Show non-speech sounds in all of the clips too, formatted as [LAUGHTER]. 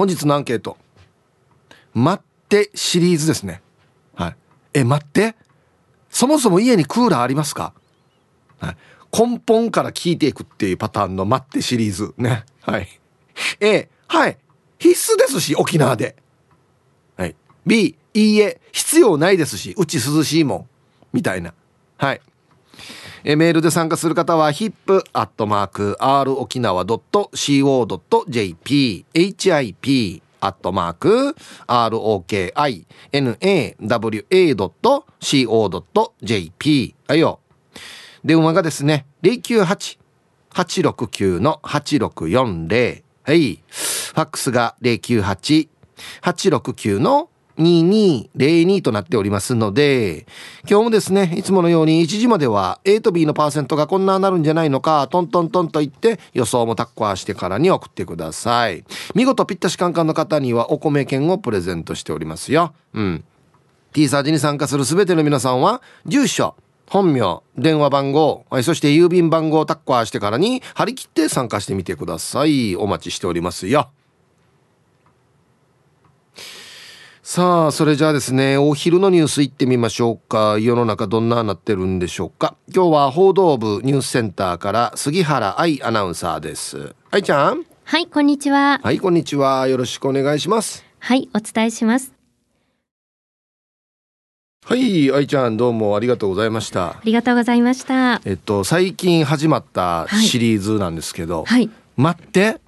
本日のアンケート。待ってシリーズですね。はい。え待って？そもそも家にクーラーありますか、はい、根本から聞いていくっていうパターンの待ってシリーズ。ね。はい。A はい。必須ですし沖縄で。はい。B いいえ必要ないですしうち涼しいもん。みたいな。はい。えメールで参加する方は hip.r 沖縄 .co.jp hip アットマーク ROKINAWA.CO.jp はいよ。電話がですね098-869の8640はい。ファックスが098-869の2202となっておりますので、今日もですね、いつものように1時までは A と B のパーセントがこんななるんじゃないのか、トントントンと言って予想もタッコアしてからに送ってください。見事ぴったしカンカンの方にはお米券をプレゼントしておりますよ。うん。T サージに参加する全ての皆さんは、住所、本名、電話番号、そして郵便番号をタッコアしてからに張り切って参加してみてください。お待ちしておりますよ。さあそれじゃあですねお昼のニュースいってみましょうか。世の中どんななってるんでしょうか。今日は報道部ニュースセンターから杉原愛アナウンサーです。愛ちゃん？はいこんにちは。はいこんにちは。よろしくお願いします。はいお伝えします。はい愛ちゃんどうもありがとうございました。ありがとうございました。えっと最近始まったシリーズなんですけど、はい、はい待って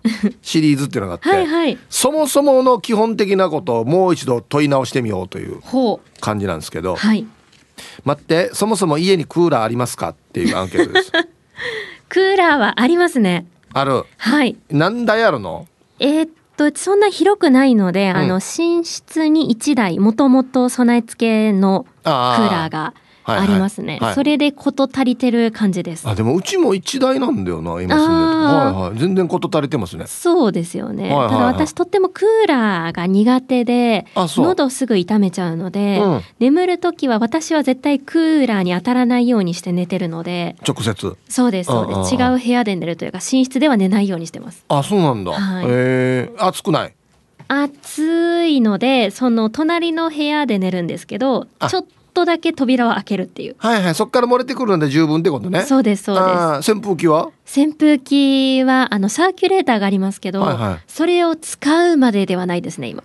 シリーズっていうのがあってはい、はい、そもそもの基本的なことをもう一度問い直してみようという感じなんですけど、はい、待ってそもそも家にクーラーありますかっていうアンケートです。[LAUGHS] クーラーはありますね。ある。はい。何台あるの？えー、っとそんな広くないので、うん、あの寝室に1台もともと備え付けのクーラーがありますね、はい。はい、それで事足りてる感じです。あでもうちも一台なんだよな今住んではいはい。全然事足りてますね。そうですよね、はいはいはい、ただ私とってもクーラーが苦手で喉すぐ痛めちゃうので、うん、眠る時は私は絶対クーラーに当たらないようにして寝てるので直接。そうですそうです。違う部屋で寝るというか寝室では寝ないようにしてます。あそうなんだ、はい、えー、暑くない？暑いのでその隣の部屋で寝るんですけどちょっととだけ扉を開けるっていう。はいはい。そこから漏れてくるので十分ってことね。そうですそうです。扇風機は？扇風機はあのサーキュレーターがありますけど、はいはい、それを使うまでではないですね今。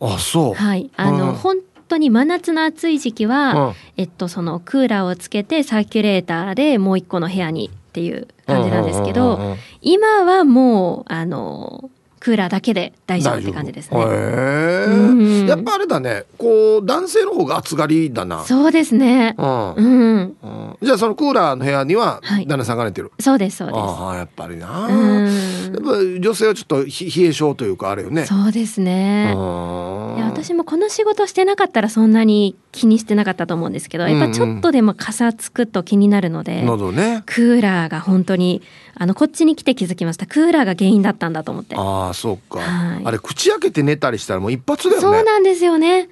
あそう。はい。あの、うん、本当に真夏の暑い時期は、うん、えっとそのクーラーをつけてサーキュレーターでもう一個の部屋にっていう感じなんですけど、今はもうあのクーラーだけで大丈夫って感じですね。うん、やっぱあれだね。こう男性の方が暑がりだな。そうですね。うん。うん、じゃあそのクーラーの部屋には旦那さんが寝てる。はい、そうですそうです。ああやっぱりな。やっぱ女性はちょっと冷え性というかあるよね。そうですね。いや私もこの仕事してなかったらそんなに気にしてなかったと思うんですけど、やっぱちょっとでもかさつくと気になるので。喉ね。クーラーが本当にあのこっちに来て気づきました。クーラーが原因だったんだと思って。ああそうか、はい、あれ口開けて寝たりしたらもう一発だよね。そうなんですよね。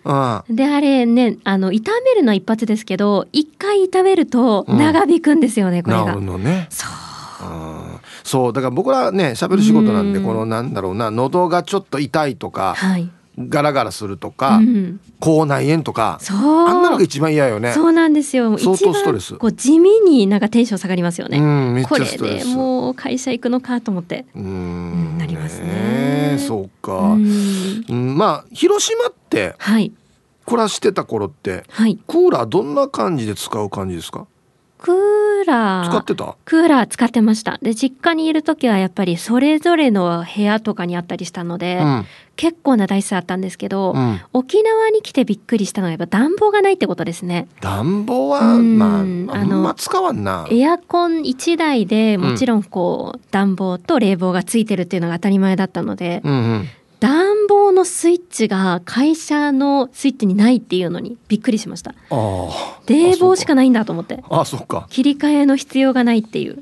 であれねあの炒めるのは一発ですけど一回炒めると長引くんですよね、うん、これが。ね。そう。そうだから僕らね喋る仕事なんでこのなんだろうな喉がちょっと痛いとか、はい、ガラガラするとか、うん、口内炎とかあんなのが一番嫌よね。そうなんですよ。相当ストレス。こう地味になんかテンション下がりますよね、うん、これでもう会社行くのかと思って。うんなりますね。そうか。うんまあ広島ってはい。暮らしてた頃って、はい、クーラーどんな感じで使う感じですか？クーラー。使ってた？クーラー使ってました。で実家にいる時はやっぱりそれぞれの部屋とかにあったりしたので、うん、結構な台数あったんですけど、うん、沖縄に来てびっくりしたのはやっぱ暖房がないってことですね。暖房は、まあ、あんま使わんな。エアコン1台でもちろんこう、暖房と冷房がついてるっていうのが当たり前だったので、うんうん暖房のスイッチが会社のスイッチにないっていうのにびっくりしました。冷房しかないんだと思って。あそっか。切り替えの必要がないっていう。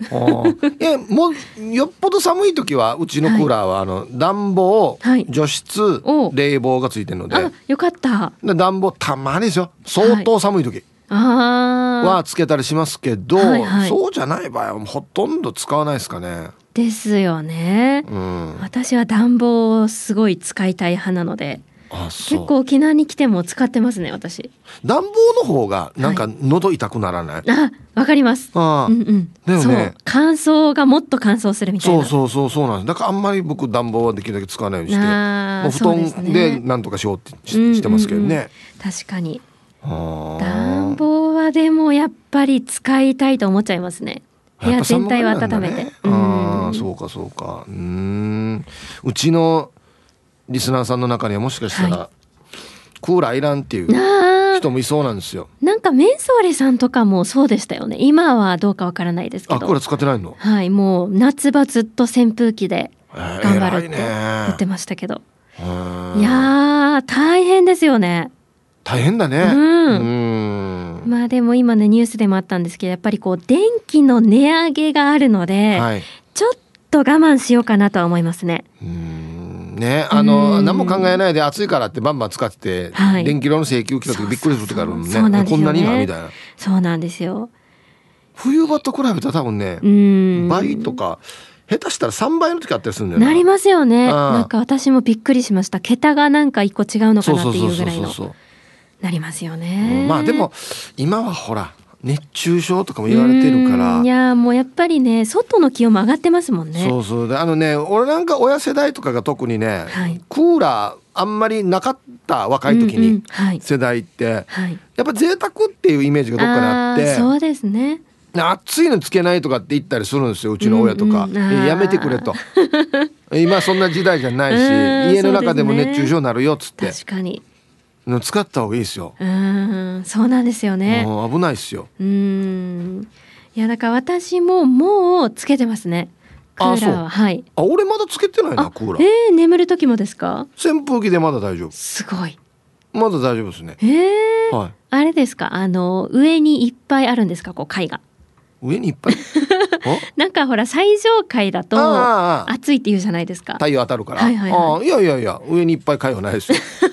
えもうよっぽど寒い時はうちのクーラーは、あの暖房、はい、除湿冷房がついてるので。あよかった。暖房たまにですよ。相当寒い時、はつけたりしますけど、はいはい、そうじゃない場合はほとんど使わないですかねですよね、うん、私は暖房をすごい使いたい派なので。結構沖縄に来ても使ってますね私。暖房の方がなんか喉痛くならない、はい、あわかります。あ、うんうん、だよね。乾燥がもっと乾燥するみたいな。そうそうそうそうなんです。だからあんまり僕暖房はできるだけ使わないようにして。もう布団でなんとかしようってしね、してますけどね、うんうん、確かに。暖房はでもやっぱり使いたいと思っちゃいますね部屋全体を温めて、ね、ああそうかそうか。うん。うちのリスナーさんの中にはもしかしたら、はい、クーラーいらんっていう人もいそうなんですよ。なんかメンソーレさんとかもそうでしたよね。今はどうかわからないですけど。あクーラー使ってないの？はいもう夏場ずっと扇風機で頑張るって言ってましたけど、えー、いや大変ですよね。大変だね。うんまあでも今ねニュースでもあったんですけどやっぱりこう電気の値上げがあるので、はい、ちょっと我慢しようかなとは思いますね。うん。ねあの何も考えないで暑いからってバンバン使ってて、はい、電気料の請求来た時びっくりする時あるもんね。そうなんですよね。こんなになみたいな。そうなんですよ。冬場と比べたら多分ね倍とか下手したら3倍の時あったりするんだよな。りますよね。なんか私もびっくりしました。桁がなんか一個違うのかなっていうぐらいのなりますよね、うん、まあでも今はほら熱中症とかも言われてるから。いやもうやっぱりね外の気温も上がってますもんね。そうそう。であのね俺なんか親世代とかが特にね、はい、クーラーあんまりなかった若い時に、うんうんはい、世代って、はい、やっぱ贅沢っていうイメージがどっかにあってそうですね。暑いのつけないとかって言ったりするんですようちの親とか、うんうん、やめてくれと。[LAUGHS] 今そんな時代じゃないし家の中でも熱中症になるよっつって。確かに。の使った方がいいですよ。うん、そうなんですよね。危ないですよ。うん。いやだから私ももうつけてますね。クーラーははい。あ、俺まだつけてないなクーラー。えー、眠る時もですか？扇風機でまだ大丈夫。すごい。まだ大丈夫ですね。えー、はい。あれですか？あの上にいっぱいあるんですか？こう階が。上にいっぱい？[LAUGHS] なんかほら最上階だと暑いって言うじゃないですか太陽当たるから、はいはいはい、あいやいやいや上にいっぱい階はないですよ [LAUGHS]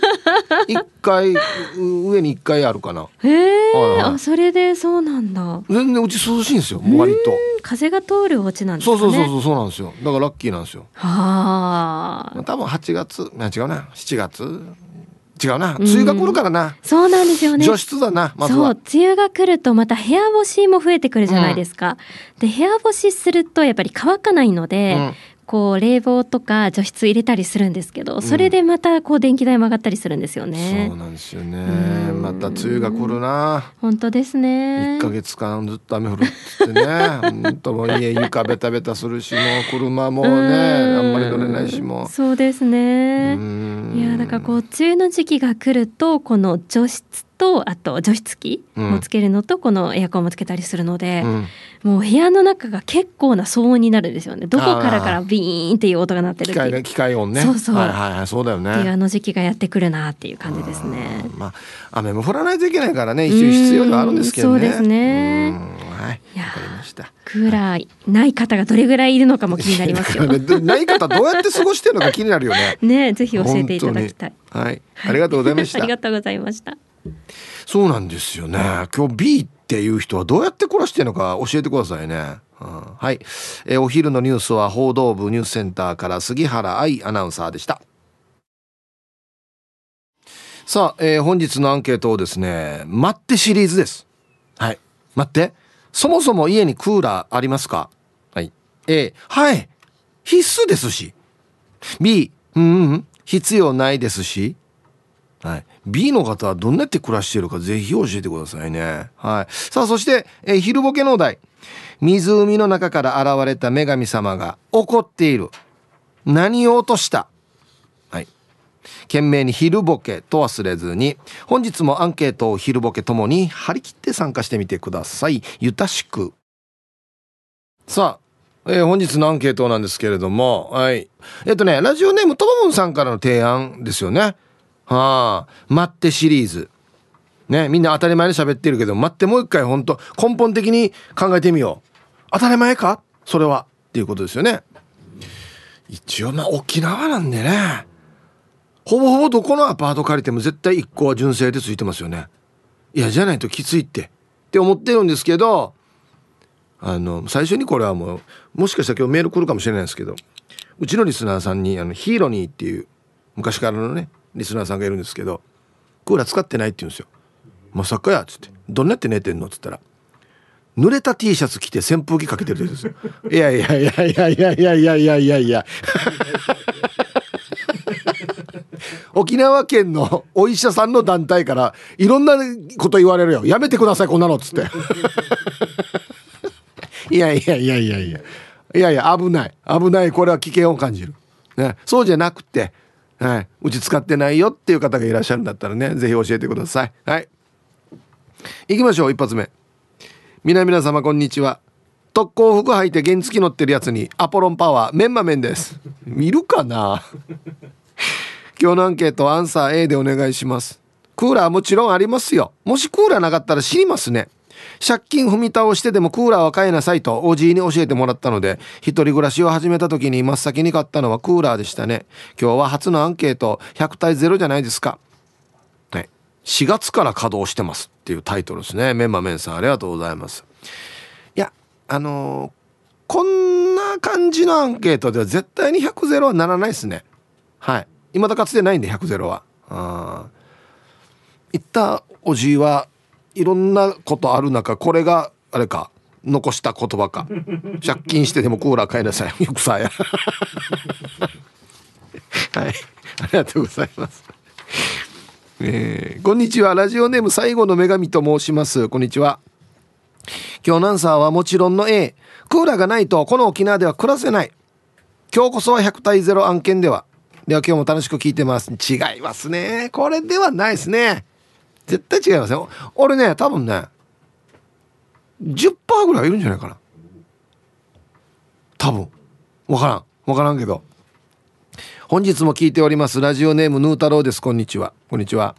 一階上に一階あるかな。へえ、はいはい、あそれでそうなんだ。全然うち涼しいんですよ割と。風が通るお家なんですね。そうそうそうそうなんですよ。だからラッキーなんですよ。はあ。多分8月違うな。7月？違うな。梅雨が来るからな、うん、そうなんですよね。除湿だなまずそう梅雨が来るとまた部屋干しも増えてくるじゃないですか、うん、で部屋干しするとやっぱり乾かないので、うんこう冷房とか除湿入れたりするんですけどそれでまたこう電気代も上がったりするんですよね、そうなんですよね。また梅雨が来るな。本当ですね。一ヶ月間ずっと雨降るってね。本当もう家床ベタベタするしもう車もねあんまり乗れないしもそうですね。いやだからこう梅雨の時期が来るとこの除湿とあと除湿機もつけるのと、このエアコンもつけたりするので、うん、もう部屋の中が結構な騒音になるんですよね。どこからからビーンっていう音が鳴ってる機械機械音ね。そうそう、はいはいはい、そうだよね。っていうあの時期がやってくるなっていう感じですね。まあ雨も降らないといけないからね一応必要ではあるんですけどね。そうですね。はい。わかりましたクーラーない方がどれぐらいいるのかも気になりますよ。[LAUGHS] ない方どうやって過ごしてるのか気になるよね。[LAUGHS] ねぜひ教えていただきたい。はい、ありがとうございました。ありがとうございました。そうなんですよね。今日 B っていう人はどうやって暮らしてるのか教えてくださいね、うん、はい、えー、お昼のニュースは報道部ニュースセンターから杉原愛アナウンサーでした。さあ、えー、本日のアンケートをですね待ってシリーズです。はい。待ってそもそも家にクーラーありますか？はい A はい必須ですし B うん、うん、必要ないですしはい。B の方はどんなって暮らしているかぜひ教えてくださいね。はい。さあ、そして、えー、昼ボケのお題。湖の中から現れた女神様が怒っている。何を落とした？はい。懸命に昼ボケと忘れずに、本日もアンケートを昼ボケともに張り切って参加してみてください。ゆたしく。さあ、えー、本日のアンケートなんですけれども、はい。えっとね、ラジオネームとももんさんからの提案ですよね。はあ、待ってシリーズ。ね、みんな当たり前に喋ってるけど、待ってもう一回本当根本的に考えてみよう。当たり前か？それは。っていうことですよね。一応まあ沖縄なんでね。ほぼほぼどこのアパート借りても絶対1個は純正でついてますよね。いや、じゃないときついって。って思ってるんですけど、あの最初にこれはもうもしかしたら今日メール来るかもしれないですけどうちのリスナーさんにあのヒーロニーっていう昔からのねリスナーさんがいるんですけどクーラー使ってないって言うんですよ「まさかや」っつって「どんなやって寝てんの?」っつったら濡れた T シャツ着て扇風機かけてるんですよいやいやいやいやいやいやいやいやいやいや沖縄県のお医者さんの団体からいろんなこと言われるよ。やめてくださいこんなのっつって。[LAUGHS] いやいやいやいやいや。いやいや危ない。危ない。これは危険を感じる、ね、そうじゃなくて、はい、うち使ってないよっていう方がいらっしゃるんだったらね是非教えてください。はい。行きましょう一発目。皆々様こんにちは。特攻服履いて原付乗ってるやつにアポロンパワーメンマメンです。見るかな？今日のアンケートアンサー A でお願いします。クーラーもちろんありますよ。もしクーラーなかったら知りますね。借金踏み倒してでもクーラーは買えなさいとおじいに教えてもらったので一人暮らしを始めた時に真っ先に買ったのはクーラーでしたね。今日は初のアンケート。100対0じゃないですか。はい。4月から稼働してますっていうタイトルですね。メンマメンさんありがとうございます。いやあのー、こんな感じのアンケートでは絶対に100 0はならないですね。はい。今だかつてないんで100 0は。あ言ったおじいはいろんなことある中これがあれか残した言葉か。借金してでもクーラー買いなさい。よくさや。[LAUGHS] はい。ありがとうございます。えー、こんにちは。ラジオネーム最後の女神と申します。こんにちは。今日のアンサーはもちろんの A クーラーがないとこの沖縄では暮らせない。今日こそは100対0案件では。では今日も楽しく聞いてます。違いますね。これではないですね。絶対違いますよ。俺ね多分ね10%ぐらいいるんじゃないかな。多分。分からん。分からんけど。本日も聞いております。ラジオネームヌー太郎です。こんにちは。こんにちは。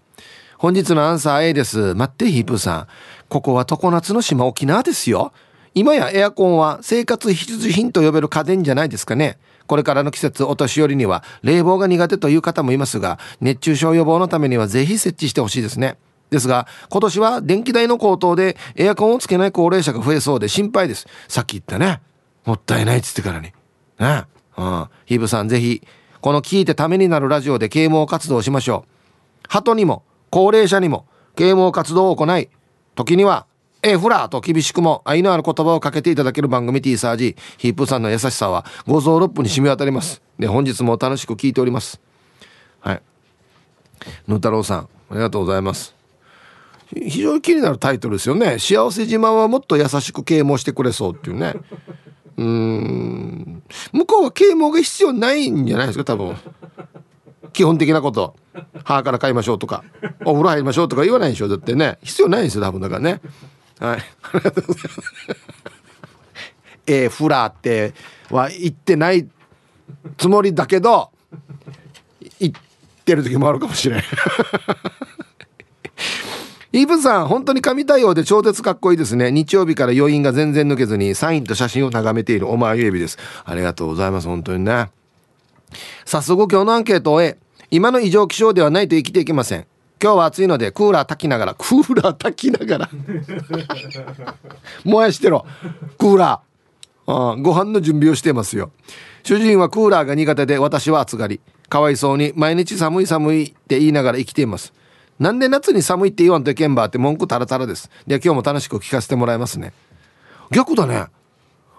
本日のアンサー A です。待ってヒープさん。ここは常夏の島沖縄ですよ。今やエアコンは生活必需品と呼べる家電じゃないですかね。これからの季節お年寄りには冷房が苦手という方もいますが熱中症予防のためにはぜひ設置してほしいですね。ですが今年は電気代の高騰でエアコンをつけない高齢者が増えそうで心配です。さっき言ったね。もったいないっつってからに。ね。うん。ヒブさんぜひこの聞いてためになるラジオで啓蒙活動をしましょう。鳩にも高齢者にも啓蒙活動を行い時にはえフラーと厳しくも愛のある言葉をかけていただける番組 T サージ。ヒープさんの優しさは五臓六腑に染み渡ります。で本日も楽しく聞いております。はい。ぬ太郎さんありがとうございます。非常に気になるタイトルですよね。幸せ島はもっと優しく啓蒙してくれそうっていうね。うん。向こうは啓蒙が必要ないんじゃないですか多分。基本的なこと。歯から買いましょうとかお風呂入りましょうとか言わないでしょだってね。必要ないんですよ多分だからね。はいありがとうございますえー、フラーっては言ってないつもりだけど言ってる時もあるかもしれん [LAUGHS] イーブンさん、本当に神対応で超絶かっこいいですね。日曜日から余韻が全然抜けずに、サインと写真を眺めているお前指です。ありがとうございます、本当にね。早速今日のアンケートを終え、今の異常気象ではないと生きていけません。今日は暑いのでクーラー炊きながら、クーラー炊きながら燃やしてろ。クーラー。あご飯の準備をしてますよ。主人はクーラーが苦手で私は暑がり。かわいそうに毎日寒い寒いって言いながら生きています。なんで夏に寒いって言わんといけんばって文句タラタラです。で、今日も楽しく聞かせてもらいますね。逆だね。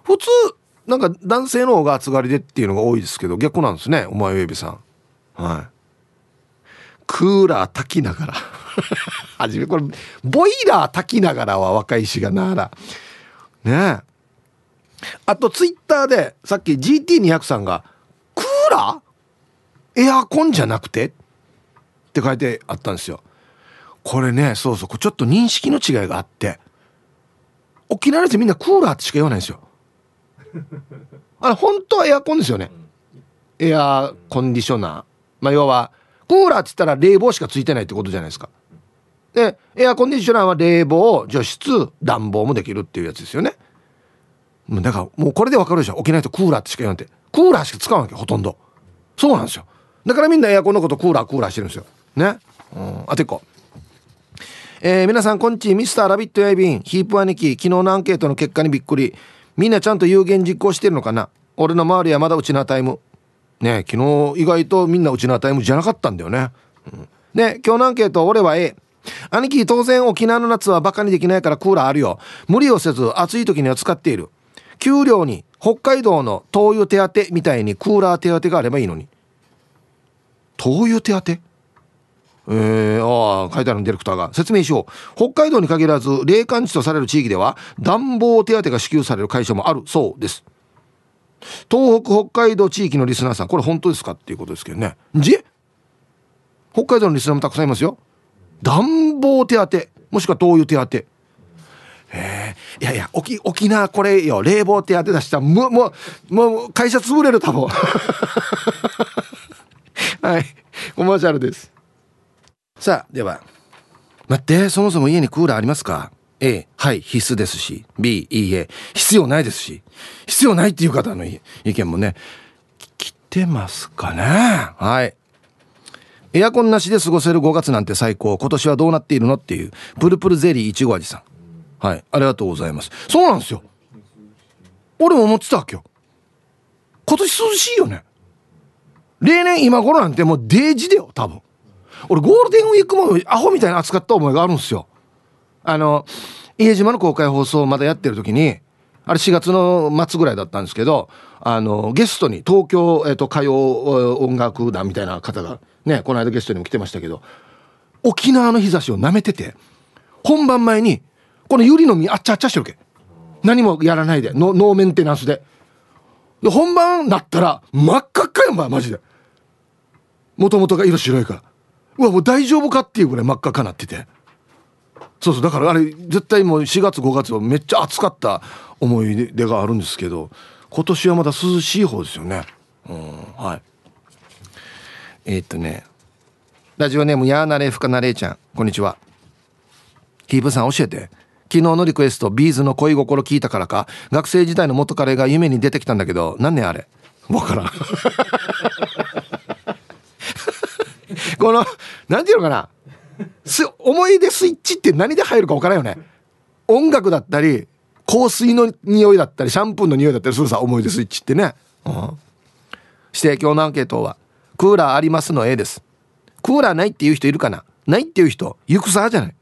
普通、なんか男性の方が暑がりでっていうのが多いですけど、逆なんですね。お前ウエビさん。はい。クーラー炊きながら。はじめ、これ、ボイラー炊きながらは若いしがなら。ねえ。あと、ツイッターで、さっき GT200 さんが、クーラー？エアコンじゃなくて？って書いてあったんですよ。これねそうそうちょっと認識の違いがあって沖縄の人みんなクーラーってしか言わないんですよあれ本当はエアコンですよねエアコンディショナーまあ要はクーラーって言ったら冷房しかついてないってことじゃないですか。でエアコンディショナーは冷房除湿暖房もできるっていうやつですよね。だからもうこれでわかるでしょ。沖縄とクーラーってしか言わんて。クーラーしか使わなきゃほとんど。そうなんですよ。だからみんなエアコンのことクーラークーラーしてるんですよ。ね。うん。あてっこ。えー、皆さんこんちミスターラビットやいびん。ヒープ兄貴昨日のアンケートの結果にびっくり。みんなちゃんと有言実行してるのかな。俺の周りはまだうちなタイムね昨日意外とみんなうちなタイムじゃなかったんだよね、うん、で今日のアンケート俺は A 兄貴当然沖縄の夏はバカにできないからクーラーあるよ。無理をせず暑い時には使っている。給料に北海道の灯油手当みたいにクーラー手当があればいいのに。灯油手当？えー、ああ書いてあるディレクターが。説明しよう。北海道に限らず霊感地とされる地域では暖房手当が支給される会社もあるそうです。東北北海道地域のリスナーさんこれ本当ですかっていうことですけどね。じ？北海道のリスナーもたくさんいますよ。暖房手当もしくは灯油手当。え。ー、いやいや沖沖縄これよ。冷房手当出した。らもうもうもう会社潰れる多分 [LAUGHS] はい。コマーシャルです。さあでは。待ってそもそも家にクーラーありますか？A はい必須ですし B いいえ必要ないですし必要ないっていう方の意見もね来てますかね。はい。エアコンなしで過ごせる5月なんて最高。今年はどうなっているのっていうプルプルゼリーいちご味さん。はいありがとうございます。そうなんですよ。俺も思ってたわけよ。今年涼しいよね。例年今頃なんてもうデージだよ多分。俺ゴールデンウィークもアホみたいな暑かった思いがあるんですよ。あの家島の公開放送をまだやってる時にあれ4月の末ぐらいだったんですけどあのゲストに東京、えーと、歌謡音楽団みたいな方がねこの間ゲストにも来てましたけど沖縄の日差しをなめてて本番前にこのユリの実あっちゃあっちゃしてるけ。何もやらないでノーメンテナンスで。で本番なったら真っ赤っかよお前マジで。もともとが色白いから。うわもう大丈夫かっていうぐらい真っ赤かなってて。そうそう。だからあれ絶対もう4月5月はめっちゃ暑かった思い出があるんですけど今年はまだ涼しい方ですよね。うん。はい。えー、っとね。ラジオネームやーなれふかなれいちゃん。こんにちは。ヒープさん教えて。昨日のリクエストビーズの恋心聞いたからか。学生時代の元彼が夢に出てきたんだけど何年あれ。わからん。[LAUGHS] この何て言うのかな思い出スイッチって何で入るか分からんよね。音楽だったり香水の匂いだったりシャンプーの匂いだったりするさ思い出スイッチってね、うん、して今日のアンケートは「クーラーあります」の A です。クーラーないっていう人いるかな？ないっていう人行くさじゃない。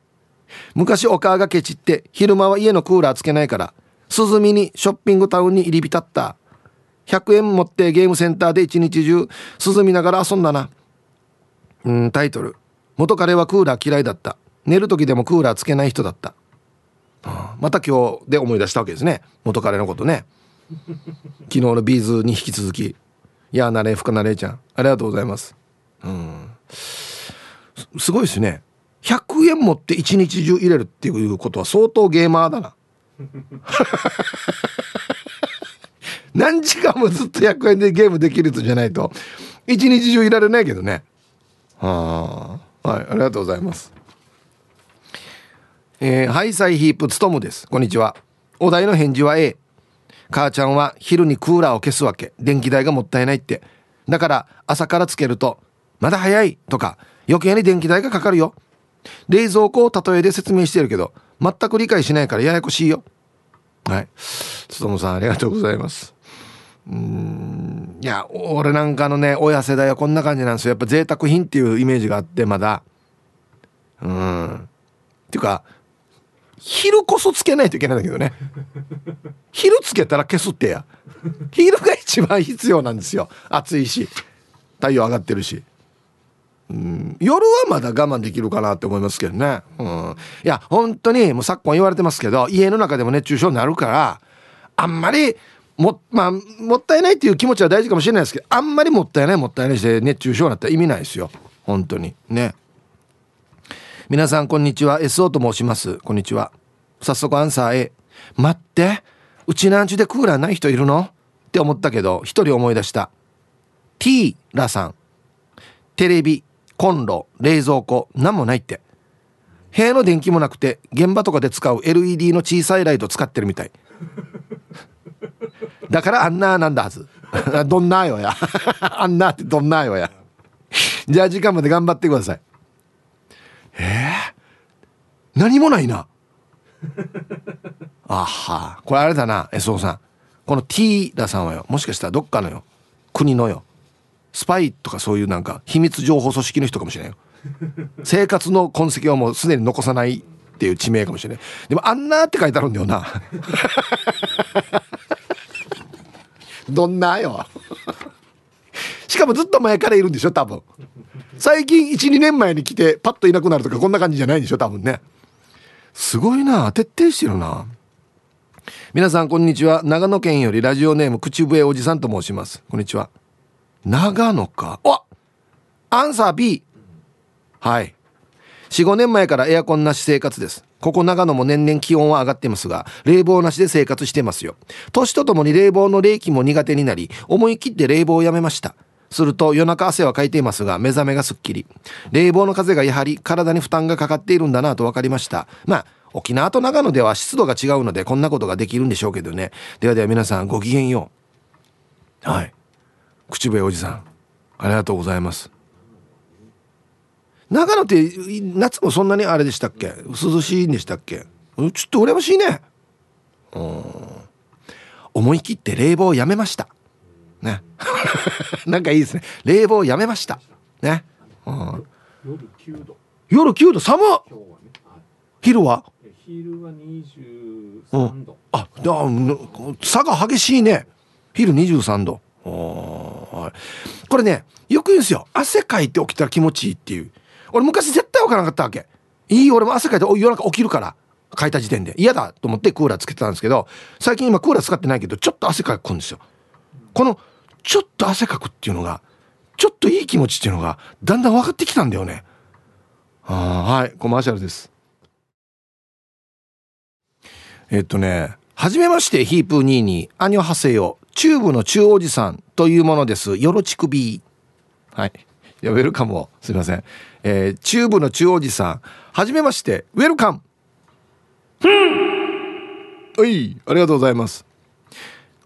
昔お母がケチって昼間は家のクーラーつけないから涼みにショッピングタウンに入り浸った。100円持ってゲームセンターで一日中涼みながら遊んだな。うんタイトル。元彼はクーラー嫌いだった。寝る時でもクーラーつけない人だった、ああまた今日で思い出したわけですね。元彼のことね。昨日のビーズに引き続き「やあなれふかなれちゃん。ありがとうございます」うん。すごいですね。100円持って一日中入れるっていうことは相当ゲーマーだな。[LAUGHS] 何時間もずっと100円でゲームできる人じゃないと一日中いられないけどね。はあ。はいありがとうございます。えー、ハイサイヒープつとむです。こんにちは。お題の返事は A 母ちゃんは昼にクーラーを消すわけ。電気代がもったいないって。だから朝からつけるとまだ早い。とか余計に電気代がかかるよ。冷蔵庫を例えで説明してるけど全く理解しないからややこしいよ。はい。つとむさんありがとうございます。うん。いや俺なんかのね親世代はこんな感じなんですよ。やっぱ贅沢品っていうイメージがあってまだ。うん。っていうか昼こそつけないといけないんだけどね。昼つけたら消すってや。昼が一番必要なんですよ。暑いし。太陽上がってるし。うん。夜はまだ我慢できるかなって思いますけどね。うん、いや本当にもう昨今言われてますけど家の中でも熱中症になるからあんまりも,、まあ、もったいないっていう気持ちは大事かもしれないですけどあんまりもったいないもったいないして熱中症になったら意味ないですよ。本当に。ね。皆さんこんにちは。SO と申します。こんにちは。早速アンサー A 待って。うちなんちでクーラーない人いるの？って思ったけど一人思い出した。T ラさん。テレビコンロ冷蔵庫何もないって。部屋の電気もなくて現場とかで使う LED の小さいライト使ってるみたい。だからあんななんだはず。[LAUGHS] どんなよや。[LAUGHS] あんなってどんなよや。じゃあ時間まで頑張ってください。えー、何もないな。[LAUGHS] あは。これあれだな SO さん。この T ラさんはよ。もしかしたらどっかのよ。国のよ。スパイとかそういうなんか秘密情報組織の人かもしれないよ。生活の痕跡はもうすでに残さないっていう地名かもしれないでもあんなって書いてあるんだよなどんなよ。しかもずっと前からいるんでしょ多分。最近12年前に来てパッといなくなるとかこんな感じじゃないんでしょ多分ね。すごいな徹底してるな。皆さんこんにちは。長野県よりラジオネーム口笛おじさんと申します。こんにちは。長野か？あアンサー B はい。45年前からエアコンなし生活です。ここ長野も年々気温は上がってますが冷房なしで生活してますよ。年とともに冷房の冷気も苦手になり思い切って冷房をやめました。すると夜中汗はかいていますが目覚めがすっきり。冷房の風がやはり体に負担がかかっているんだなと分かりました。まあ沖縄と長野では湿度が違うのでこんなことができるんでしょうけどね。ではでは皆さんごきげんよう。はい。口笛おじさんありがとうございます。長野って夏もそんなにあれでしたっけ？涼しいんでしたっけ？ちょっと羨ましいね。うん。思い切って冷房をやめました。ね。[LAUGHS] なんかいいですね。冷房をやめました。ね、うん、夜9度。夜9度？寒っ、ね、昼は？昼は23度、うん、あだ差が激しいね。昼23度。これねよく言うんですよ。汗かいて起きたら気持ちいいっていう俺昔絶対分からなかったわけ。いい俺も汗かいて夜中起きるから。書いた時点で。嫌だと思ってクーラーつけてたんですけど最近今クーラー使ってないけどちょっと汗かくんですよ。このちょっと汗かくっていうのがちょっといい気持ちっていうのがだんだん分かってきたんだよね。あはいコマーシャルです。えっとねはじめましてヒープーニーニ。ーアニョハセヨ。チューブの中央寺さんというものです。よろちくびはい。やウェルカムをすいません。えー、チューブの中央寺さんはじめましてウェルカムはいありがとうございます。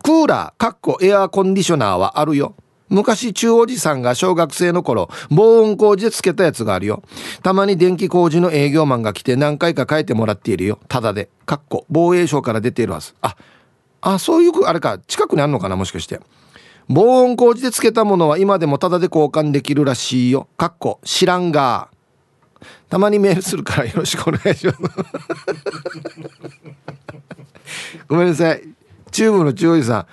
クーラーかっこエアコンディショナーはあるよ。昔中央寺さんが小学生の頃防音工事でつけたやつがあるよ。たまに電気工事の営業マンが来て何回か変えてもらっているよ。ただでかっこ防衛省から出ているはず。ああそういうあれか近くにあるのかなもしかして。防音工事でつけたものは今でもタダで交換できるらしいよ。かっこ知らんが。たまにメールするからよろしくお願いします。[LAUGHS] ごめんなさい。チューブの中央さん。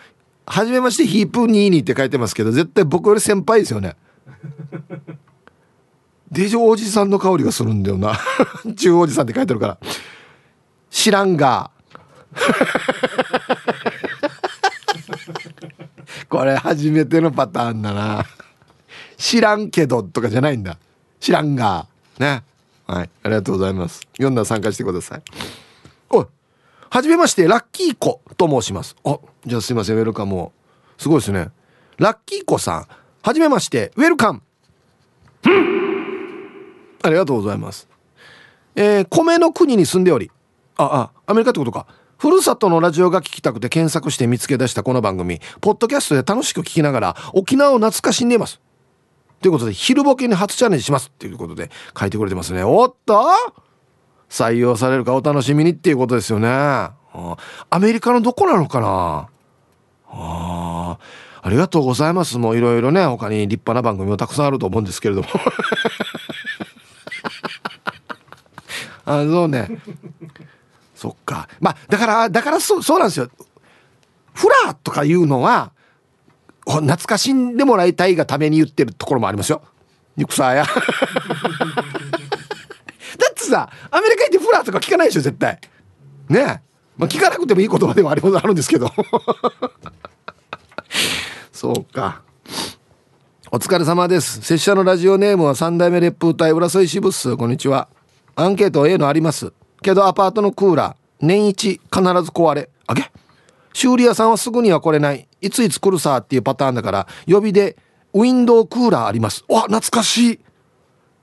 はじめましてヒープ22って書いてますけど、絶対僕より先輩ですよね。デジョおじさんの香りがするんだよな。[LAUGHS] 中央おじさんって書いてるから。知らんが。これ初めてのパターンだな。知らんけどとかじゃないんだ。知らんが。ね。はい。ありがとうございます。読んだら参加してください。おい。はじめましてラッキー子と申します。あじゃあすいません。ウェルカムを。すごいですね。ラッキー子さん。はじめましてウェルカム。ありがとうございます。えー、米の国に住んでおり。ああアメリカってことか。ふるさとのラジオが聞きたくて検索して見つけ出したこの番組、ポッドキャストで楽しく聞きながら沖縄を懐かしんでいます。ということで、昼ボケに初チャレンジしますっていうことで書いてくれてますね。おっと採用されるかお楽しみにっていうことですよね。アメリカのどこなのかな？あありがとうございます。もういろいろね、他に立派な番組もたくさんあると思うんですけれども。[LAUGHS] あそうね。そっか。まあだからだからそそうなんですよ。フラーとかいうのは懐かしんでもらいたいがために言ってるところもありますよ。肉さや。[LAUGHS] だってさアメリカ行ってフラーとか聞かないでしょ絶対。ねまあ聞かなくてもいい言葉ではあるんですけど。[LAUGHS] そうか。お疲れ様です。拙者のラジオネームは三代目烈風隊浦添支部っす。こんにちは。アンケート A のありますけどアパートのクーラー年一必ず壊れ。あげ？修理屋さんはすぐには来れない。いついつ来るさっていうパターンだから予備でウィンドウクーラーあります。わ懐かしい。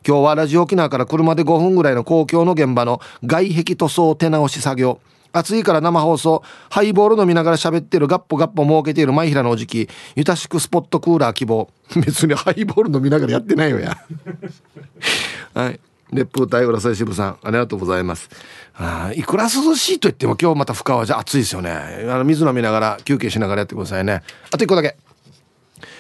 今日はラジオ沖縄から車で5分ぐらいの公共の現場の外壁塗装手直し作業。暑いから生放送。ハイボール飲みながら喋ってるガッポガッポ儲けている前平のおじき。ゆたしくスポットクーラー希望。別にハイボール飲みながらやってないよや。[LAUGHS] はい。熱風隊浦添支部さんありがとうございます。あいくら涼しいと言っても今日また深川じゃ暑いですよね。あの水飲みながら休憩しながらやってくださいね。あと1個だけ。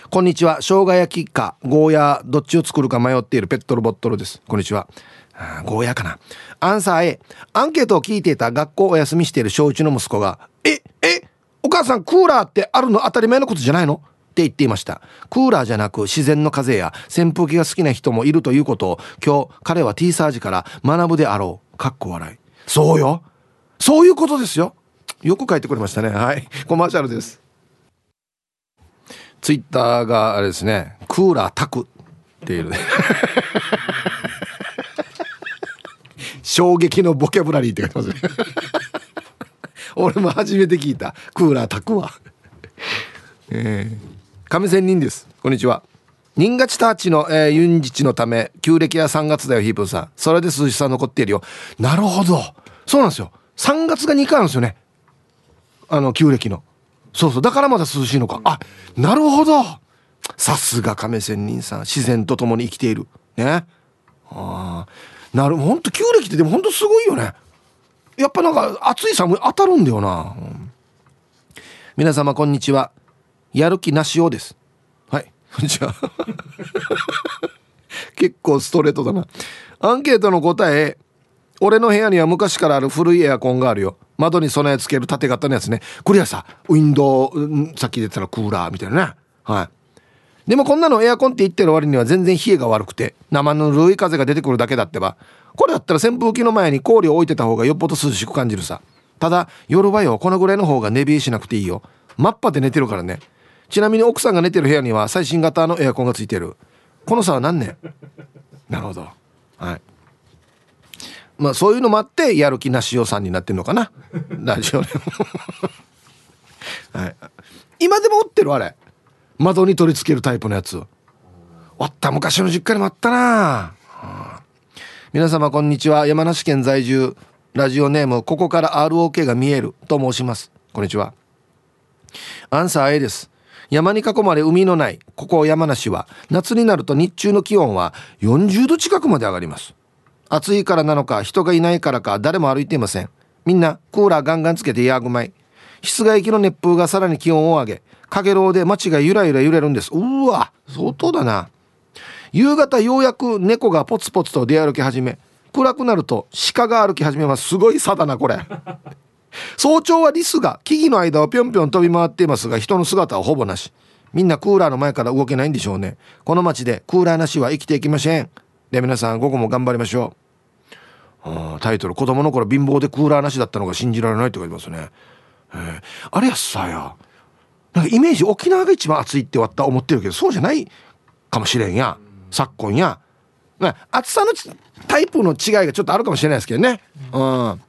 こんにちは。生姜焼きかゴーヤどっちを作るか迷っているペットルボットルです。こんにちは。ゴーヤかな。アンサー A アンケートを聞いていた学校お休みしている小1の息子がええお母さんクーラーってあるの当たり前のことじゃないのって言っていました。クーラーじゃなく自然の風や扇風機が好きな人もいるということを今日彼は T サージから学ぶであろう。かっこ笑い。そうよ。そういうことですよ。よく書いてくれましたね。はい。コマーシャルです。ツイッターがあれですね。クーラー炊くっていう。ね衝撃のボキャブラリーって書いてますね。[LAUGHS] 俺も初めて聞いた。クーラー炊くわえー、亀仙人です。こんにちは。人月ターチの、えー、ユンジチのため旧暦は3月だよヒープーさん。それで涼しさ残っているよ。なるほど。そうなんですよ。3月が2回あるんですよね。あの旧暦の。そうそう。だからまだ涼しいのか。あなるほど。さすが亀仙人さん。自然と共に生きている。ね。ああなるほんと旧暦ってでもほんとすごいよね。やっぱなんか暑い寒い当たるんだよな、うん、皆様こんにちは。やる気なしようです。はい。こんにちは結構ストレートだな。アンケートの答え俺の部屋には昔からある古いエアコンがあるよ。窓に備え付ける縦型のやつね。これはさウィンドウさっき出たらクーラーみたいなねはい。でもこんなのエアコンって言ってる割には全然冷えが悪くて生ぬるい風が出てくるだけだってば。これだったら扇風機の前に氷を置いてた方がよっぽど涼しく感じるさ。ただ夜はよこのぐらいの方が寝冷えしなくていいよ。マッパで寝てるからね。ちなみに奥さんが寝てる部屋には最新型のエアコンがついてる。この差は何年？[LAUGHS] なるほど。はい。まあそういうのもあってやる気なしおさんになってるのかな？[LAUGHS] ラジオではい、今でも売ってる？あれ。窓に取り付けるタイプのやつあった昔の実家にもあったな、皆様こんにちは。山梨県在住。ラジオネームここから ROK が見えると申します。こんにちは。アンサー A です山に囲まれ海のないここ山梨は夏になると日中の気温は40度近くまで上がります。暑いからなのか人がいないからか誰も歩いていません。みんなクーラーガンガンつけてヤーグマイ室外機の熱風がさらに気温を上げかげろうで街がゆらゆら揺れるんです。うわ相当だな。夕方ようやく猫がポツポツと出歩き始め暗くなると鹿が歩き始めます。すごい差だなこれ。早朝はリスが木々の間をぴょんぴょん飛び回っていますが人の姿はほぼなし。みんなクーラーの前から動けないんでしょうね。この街でクーラーなしは生きていきません。で皆さん午後も頑張りましょう。タイトル子供の頃貧乏でクーラーなしだったのが信じられないって書いてますね。あれやっさや。なんかイメージ沖縄が一番暑いってわった思ってるけどそうじゃないかもしれんや。昨今や、まあ、暑さのタイプの違いがちょっとあるかもしれないですけどね。うん。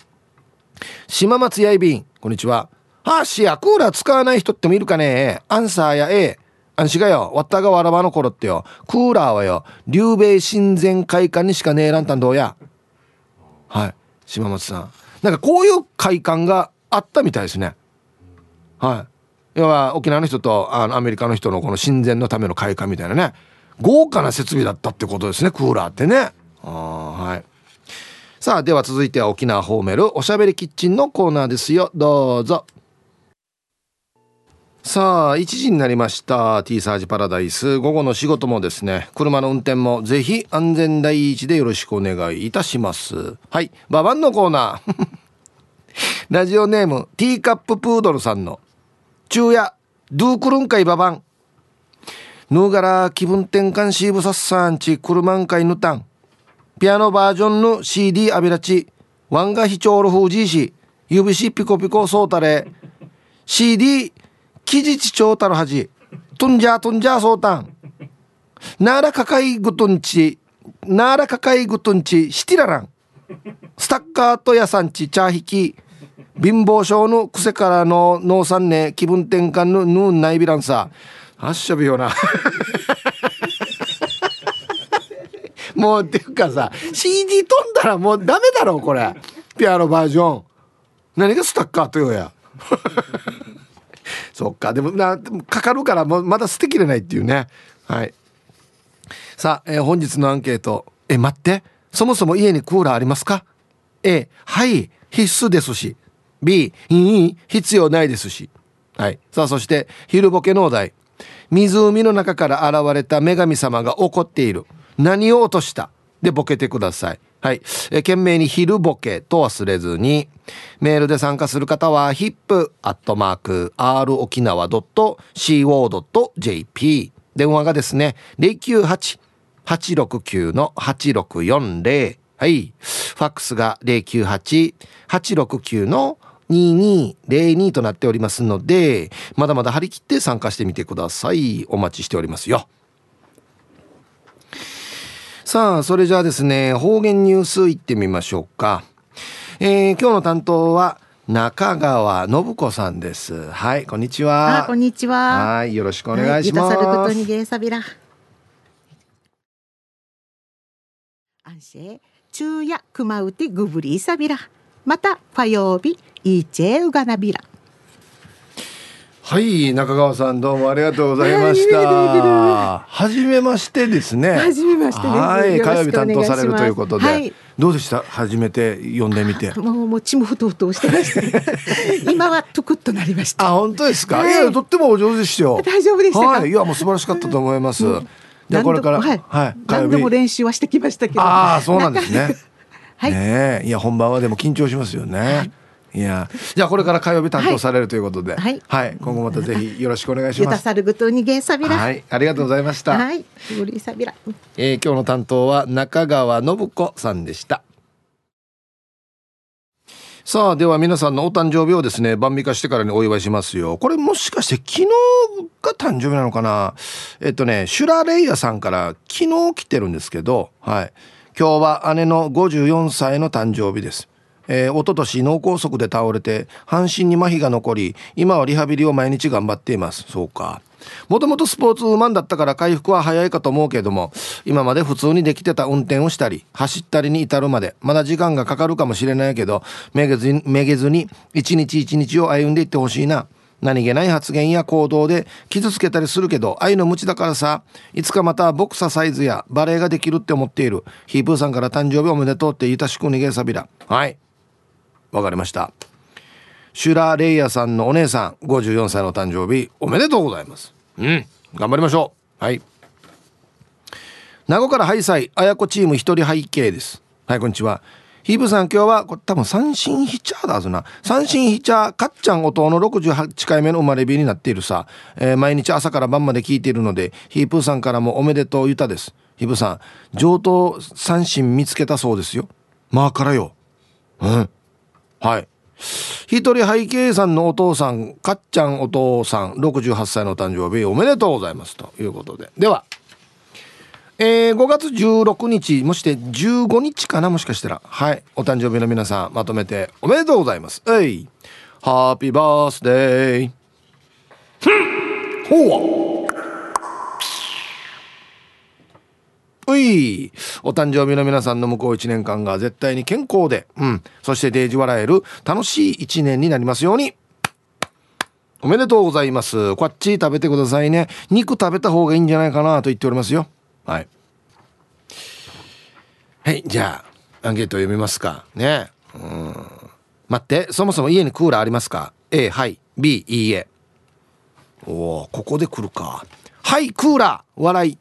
島松やいびんこんにちは。はーしやクーラー使わない人ってもいるかね？アンサーや A あんしがよ。わったがわらばの頃ってよ。クーラーはよ。竜兵親善会館にしかねえらんたんどうや。はい。島松さん。なんかこういう会館があったみたいですね。はい。要は沖縄の人とあのアメリカの人のこの親善のための会館みたいなね。豪華な設備だったってことですね。クーラーってね。あはい。さあでは続いては沖縄ホーメルおしゃべりキッチンのコーナーですよ。どうぞ。さあ1時になりました。T サージパラダイス。午後の仕事もですね車の運転もぜひ安全第一でよろしくお願いいたします。はいババンのコーナー。[LAUGHS] ラジオネームティーカッププードルさんの昼夜ドゥークルンカイババンヌーガラ気分転換シーブサッサンチクルマンカイヌタンピアノバージョンの CD アビラチワンガヒチョールフージーシ指しピコピコソータレ CD キジチチョータルハジトンジャートンジャーソータンナーラカカイグトンチナーラカカイグトンチシティラランスタッカート屋さんちチャーヒキ貧乏症の癖からの農産ね気分転換のヌーンナイビランサあっしゃびよな。もうっていうかさ CD 飛んだらもうダメだろこれ。ピアノバージョン。何がスタッカーとよや。[LAUGHS] そっか。でもなかかるからもうまだ捨てきれないっていうね。はい。さあ、えー、本日のアンケート。え待って。そもそも家にクーラーありますか？A はい。必須ですし。B いい必要ないですし。はい。さあそして昼ボケのお題。湖の中から現れた女神様が怒っている。何を落とした？でボケてくださいはい。え懸命に昼ボケと忘れずに、メールで参加する方は、ヒップアットマーク、r 沖縄 .co.jp。電話がですね、098-869-8640。はい。ファックスが098-869の2202となっておりますので、まだまだ張り切って参加してみてください。お待ちしておりますよ。さあ、それじゃあですね、方言ニュースいってみましょうか。えー、今日の担当は、中川信子さんです。はい、こんにちは。こんにちは。はい、よろしくお願いします。はい、昼夜熊うてぐぶりさびら。また、火曜日、いちえうがなびら。はい中川さんどうもありがとうございました。はじめましてですね。はじめましてはい、火曜日担当されるということで、はい、どうでした？初めて読んでみて。もうもう血もふとふとしてました。[LAUGHS] 今はトクッとなりました。あ本当ですか？はい、いやとってもお上手ですよ。大丈夫でしたはい、いやもう素晴らしかったと思います。じゃこれからはい、はい、何度も練習はしてきましたけど。ああそうなんですね。[LAUGHS] はい。ねいや本番はでも緊張しますよね。はいいやじゃあこれから火曜日担当されるということで、はい、はい、今後またぜひよろしくお願いします。はい、ありがとうございました。はい。えー、今日の担当は中川信子さんでした。さあでは皆さんのお誕生日をですね晩美化してからにお祝いしますよ。これもしかして昨日が誕生日なのかな。えっとねシュラレイヤさんから昨日来てるんですけどはい。今日は姉の54歳の誕生日ですえー、一昨年脳梗塞で倒れて半身に麻痺が残り今はリハビリを毎日頑張っています。そうか。もともとスポーツマンだったから回復は早いかと思うけども今まで普通にできてた運転をしたり走ったりに至るまでまだ時間がかかるかもしれないけどめげずにめげずに一日一日を歩んでいってほしいな。何気ない発言や行動で傷つけたりするけど愛の無知だからさいつかまたボクササイズやバレエができるって思っている。ヒープーさんから誕生日おめでとうっていたしく逃げさびら。はい。わかりました。シュラレイヤさんのお姉さん54歳の誕生日おめでとうございます。うん。頑張りましょう。はい。名護からハイサイ綾子チーム一人背景です。はいこんにちは。ヒーブさん今日はこれ多分三振ヒチャーだぞな。三振ヒチャーかっちゃん弟の68回目の生まれ日になっているさ、えー、毎日朝から晩まで聞いているのでヒープーさんからもおめでとうゆたです。ヒープさん上等三振見つけたそうですよ。まあからよ。うんはい。一人背景さんのお父さんかっちゃんお父さん68歳の誕生日おめでとうございますということで。ではえー、5月16日もして15日かなもしかしたら。はい。お誕生日の皆さんまとめておめでとうございます。えい。ハッピーバースデー。ほういお誕生日の皆さんの向こう1年間が絶対に健康で、うん、そしてデージ笑える楽しい1年になりますように。おめでとうございます。こっち食べてくださいね。肉食べた方がいいんじゃないかなと言っておりますよ。はい。はい、じゃあ、アンケート読みますか。ね。うん。待って、そもそも家にクーラーありますか ?A、はい。B、いいえ。おお、ここで来るか。はい、クーラー笑い。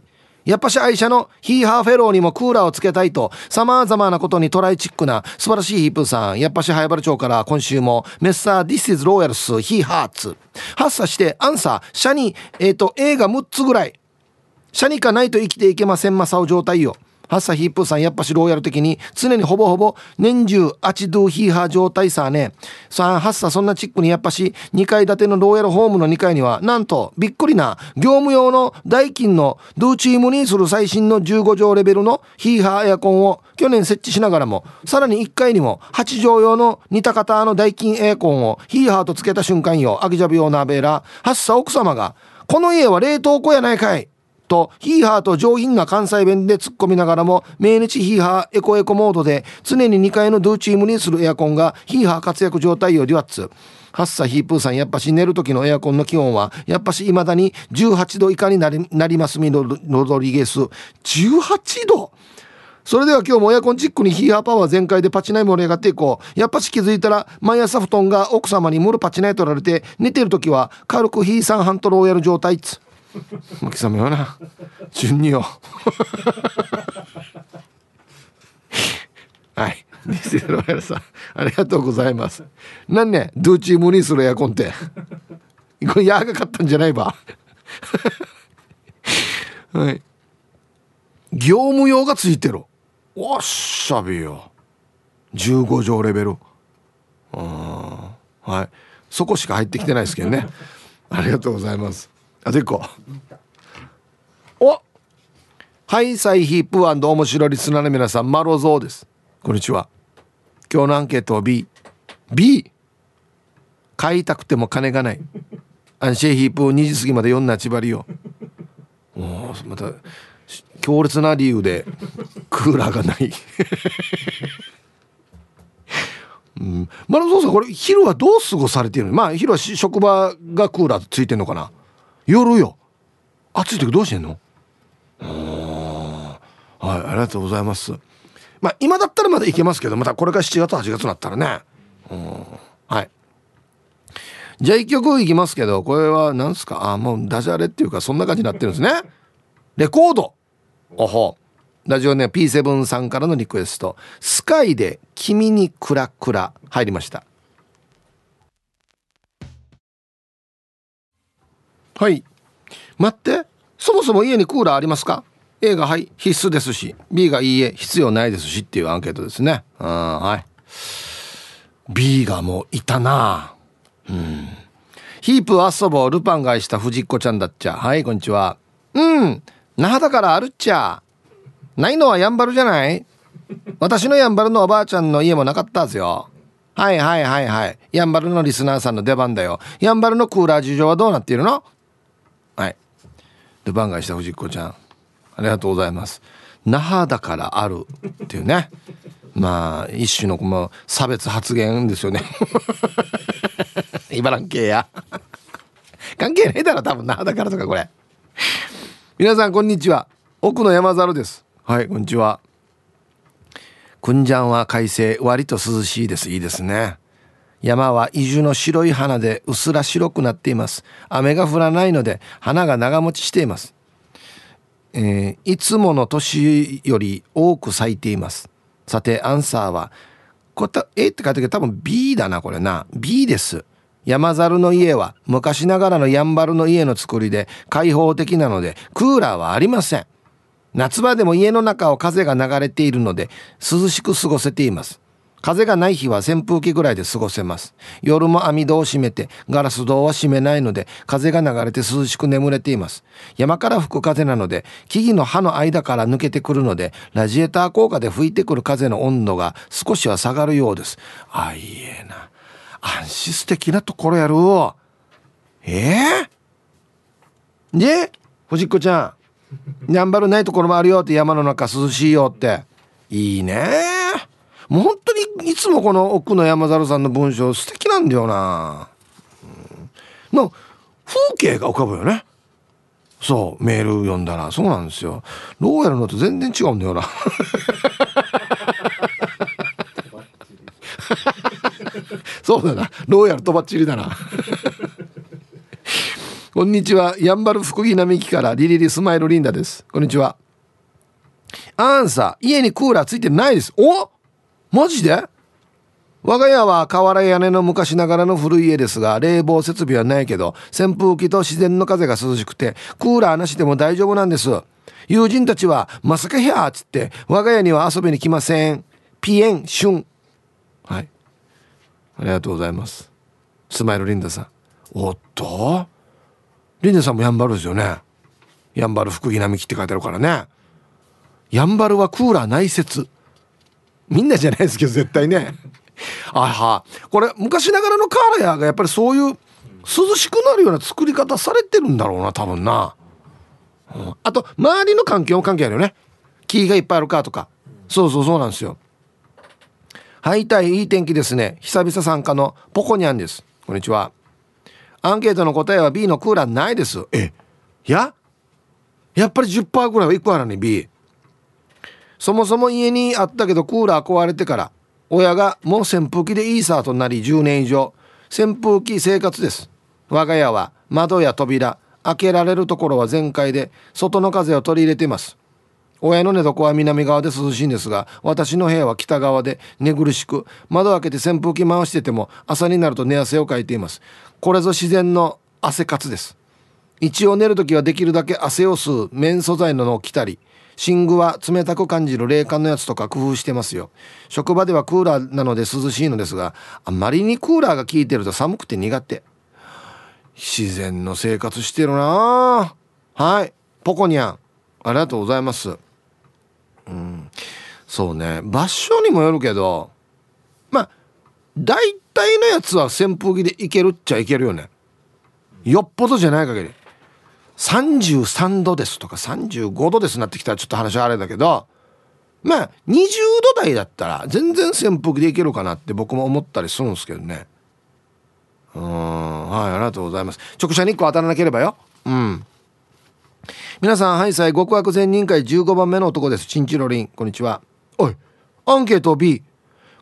やっぱし愛車のヒーハーフェローにもクーラーをつけたいと様々なことにトライチックな素晴らしいヒープーさんやっぱし早原町から今週もメッサー This is Royals ヒーハーツ発作してアンサーシャニえっ、ー、と映画6つぐらい。シャニかないと生きていけませんマサオ状態よ。ハッサヒップさんやっぱしローヤル的に常にほぼほぼ年中アチドゥヒーハー状態さね。さあハッサそんなチックにやっぱし2階建てのローヤルホームの2階にはなんとびっくりな業務用の代金のドゥーチームにする最新の15畳レベルのヒーハーエアコンを去年設置しながらもさらに1階にも8畳用の似た型の代金エアコンをヒーハーとつけた瞬間よアギジャビオナベラ。ハッサ奥様がこの家は冷凍庫やないかい。とヒーハーと上品な関西弁で突っ込みながらも命日ヒーハーエコエコモードで常に2階のドゥーチームにするエアコンがヒーハー活躍状態をデュアッツハッサヒープーさんやっぱし寝る時のエアコンの気温はやっぱし未だに18度以下になりなりますみロドリゲス18度？それでは今日もエアコンチックにヒーハーパワー全開でパチナイ盛り上がっていこう。やっぱし気づいたら、毎朝布団が奥様にムルパチナイ取られて、寝てる時は軽くヒーサンハントローやる状態っつ。マキ様よな。順によ。[LAUGHS] はい。ミステロヤルさん、ありがとうございます。なんね、ドゥーチームにするエアコンって。これ、やがかったんじゃないば。[LAUGHS] はい。業務用がついてる。おっしゃべよ15畳レベルあはいそこしか入ってきてないですけどねありがとうございますあでこおハイサイヒープ面白リスナーの皆さんマロゾーです。こんにちは。今日のアンケートは B B 買いたくても金がない。アンシェヒープを2時過ぎまで読んなちばりよおまた強烈な理由でクーラーがない。うん、マラソンさんこれ昼はどう過ごされているの？まあ昼は職場がクーラーついてんのかな？夜よ。暑い時どうしてんの？はいありがとうございます。まあ今だったらまだいけますけどまたこれから7月8月になったらね。はい。じゃあ一曲いきますけどこれは何すか？あもうダジャレっていうかそんな感じになってるんですね。レコード。おほ。ラジオネーム P7 さんからのリクエスト「スカイで君にクラクラ」入りました。はい。待って。そもそも家にクーラーありますか？A がはい。必須ですし。B がいいえ必要ないですし。っていうアンケートですね。うんはい。B がもういたな。うん。ヒープ遊ぼう。ルパンがした藤子ちゃんだっちゃ。はいこんにちは。うん。那覇だからあるっちゃ。ないのはやんばるじゃない？私のやんばるのおばあちゃんの家もなかったはずよ。はいはいはいはい。やんばるのリスナーさんの出番だよ。やんばるのクーラー事情はどうなっているの？ルパンがした藤子ちゃん。ありがとうございます。那覇だからある。っていうね。まあ一種のこの差別発言ですよね。茨城系や。関係ないだろ多分。那覇だからとかこれ。皆さんこんにちは。奥の山猿です。はいこんにちは。くんじゃんは快晴。割と涼しいです。いいですね。山は移住の白い花でうすら白くなっています。雨が降らないので花が長持ちしています。えー、いつもの年より多く咲いています。さてアンサーはこた A って書いてるけど多分 B だなこれな。B です。山猿の家は昔ながらのやんばるの家の作りで開放的なのでクーラーはありません。夏場でも家の中を風が流れているので涼しく過ごせています。風がない日は扇風機ぐらいで過ごせます。夜も網戸を閉めてガラス戸は閉めないので風が流れて涼しく眠れています。山から吹く風なので木々の葉の間から抜けてくるのでラジエーター効果で吹いてくる風の温度が少しは下がるようです。あいいえな。安心素敵なところやる。ええー、で藤子ちゃん。やんばるないところもあるよって山の中涼しいよって。いいね。もう本当にいつもこの奥の山猿さんの文章素敵なんだよな、うん、の風景が浮かぶよね。そうメール読んだら。そうなんですよ。ローヤルのと全然違うんだよな。[LAUGHS] そうだな。ローヤルとばっちりだな。こんにちは。やんばる福木並木から。リリリスマイルリンダです。こんにちは。アンサー。家にクーラーついてないです。おマジで？我が家は瓦屋根の昔ながらの古い家ですが冷房設備はないけど扇風機と自然の風が涼しくてクーラーなしでも大丈夫なんです。友人たちは「まさかや」っつって我が家には遊びに来ませんピエンシュン。はい。ありがとうございます。スマイルリンダさん。おっと？リンダさんもやんばるですよね。やんばる福木並木って書いてあるからね。やんばるはクーラー内説。みんなじゃないですけど絶対ね。あは。これ昔ながらのカーラヤがやっぱりそういう涼しくなるような作り方されてるんだろうな多分な、うん、あと周りの環境も関係あるよね。木がいっぱいあるかとか。そうそうそうなんですよ。はいたいいい天気ですね。久々参加のポコニャンです。こんにちは。アンケートの答えは B のクーラーないです。えや？やっぱり10%ぐらいはいくわらね B そもそも家にあったけどクーラー壊れてから親がもう扇風機でいいさとなり10年以上扇風機生活です。我が家は窓や扉開けられるところは全開で外の風を取り入れています。親の寝床は南側で涼しいんですが私の部屋は北側で寝苦しく窓開けて扇風機回してても朝になると寝汗をかいています。これぞ自然の汗活です。一応寝る時はできるだけ汗を吸う綿素材ののを着たり寝具は冷たく感じる冷感のやつとか工夫してますよ。職場ではクーラーなので涼しいのですがあまりにクーラーが効いてると寒くて苦手。自然の生活してるな。はい。ポコニャン。ありがとうございます。うん。そうね。場所にもよるけどまあ大体のやつは扇風機でいけるっちゃいけるよね。よっぽどじゃない限り。33度ですとか35度ですなってきたらちょっと話はあれだけどまあ20度台だったら全然扇風機でいけるかなって僕も思ったりするんですけどね。うんはいありがとうございます。直射日光当たらなければよ。うん。皆さんはいさい極悪善人会15番目の男です。チンチロリンこんにちは。おいアンケート B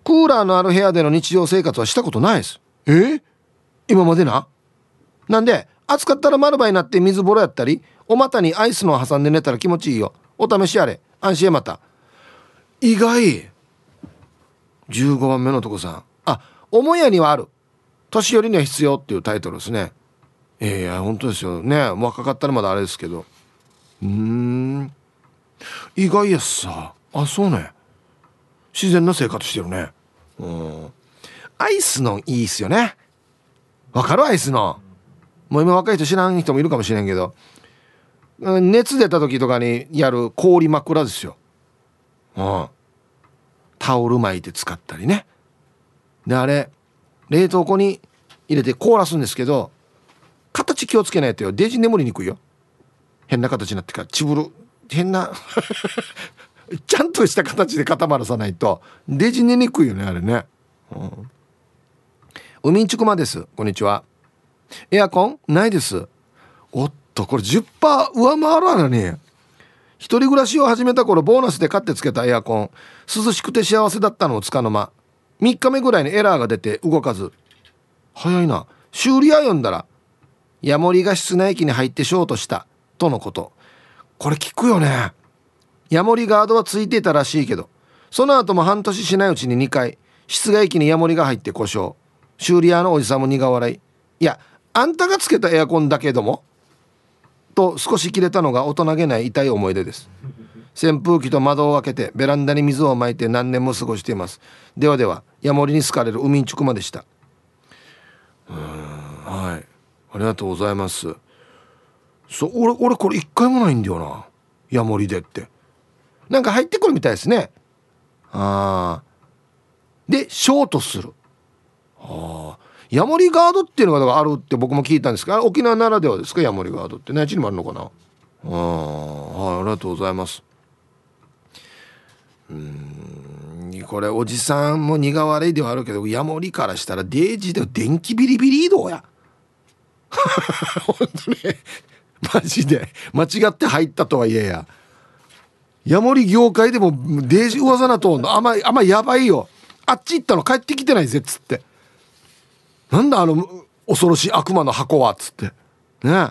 クーラーのある部屋での日常生活はしたことないです。え？今までな。なんで？暑かったら丸場になって水風呂やったりお股にアイスの挟んで寝たら気持ちいいよ。お試しあれ。安心へまた。意外。15番目のとこさん。あ母屋にはある。年寄りには必要っていうタイトルですね。いやいや本当ですよね。若かったらまだあれですけど。うん。意外やさ。あそうね。自然な生活してるね。うん。アイスのいいっすよね。わかる？アイスの。もう今若い人知らん人もいるかもしれんけど熱出た時とかにやる氷枕ですよ。うん。タオル巻いて使ったりね。であれ冷凍庫に入れて凍らすんですけど形気をつけないとよ。デジ眠りにくいよ。変な形になってから。ちぶる変な [LAUGHS] ちゃんとした形で固まらさないと。デジ寝にくいよねあれね、うん、海んちくまです。こんにちは。エアコン？ないです。おっとこれ10%上回るわなに。一人暮らしを始めた頃ボーナスで買ってつけたエアコン。涼しくて幸せだったのをつかの間。3日目ぐらいにエラーが出て動かず。早いな。修理屋呼んだらヤモリが室内機に入ってショートした。とのこと。これ聞くよね。ヤモリガードはついていたらしいけど。その後も半年しないうちに2回室外機にヤモリが入って故障。修理屋のおじさんも苦笑い。いやあんたがつけたエアコンだけどもと少し切れたのが大人げない痛い思い出です。扇風機と窓を開けてベランダに水をまいて何年も過ごしています。ではではヤモリに好かれる海んちくまでした。うんはい。ありがとうございます。そう俺俺これ一回もないんだよな。ヤモリでって。なんか入ってくるみたいですね。ああでショートする。ああヤモリガードっていうのがあるって僕も聞いたんですが沖縄ならではですか？ヤモリガードって。内地にもあるのかな？あはいありがとうございます。うんこれおじさんも苦笑いではあるけどヤモリからしたらデージで電気ビリビリ移動や。[LAUGHS] 本当ねマジで。間違って入ったとはいえや。ヤモリ業界でもデージ噂なとあんまあんまやばいよ。あっち行ったの帰ってきてないぜっつって。なんだあの恐ろしい悪魔の箱はっつって。ね。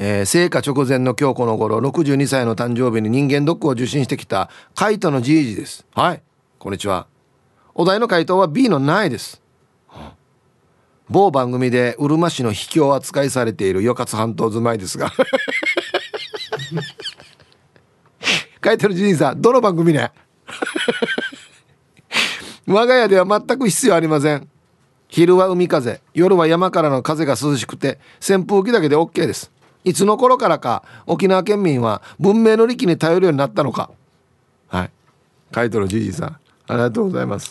えー、生花直前の今日この頃62歳の誕生日に人間ドックを受診してきたカイトのじいじです。はい。こんにちは。お題の回答は B のないです、某番組でうるま市の秘境扱いされている与勝半島住まいですが。書いてるじいさんどの番組ね？[LAUGHS] 我が家では全く必要ありません。昼は海風夜は山からの風が涼しくて扇風機だけで OK です。いつの頃からか沖縄県民は文明の利器に頼るようになったのか。はい。書いてるじじさんありがとうございます。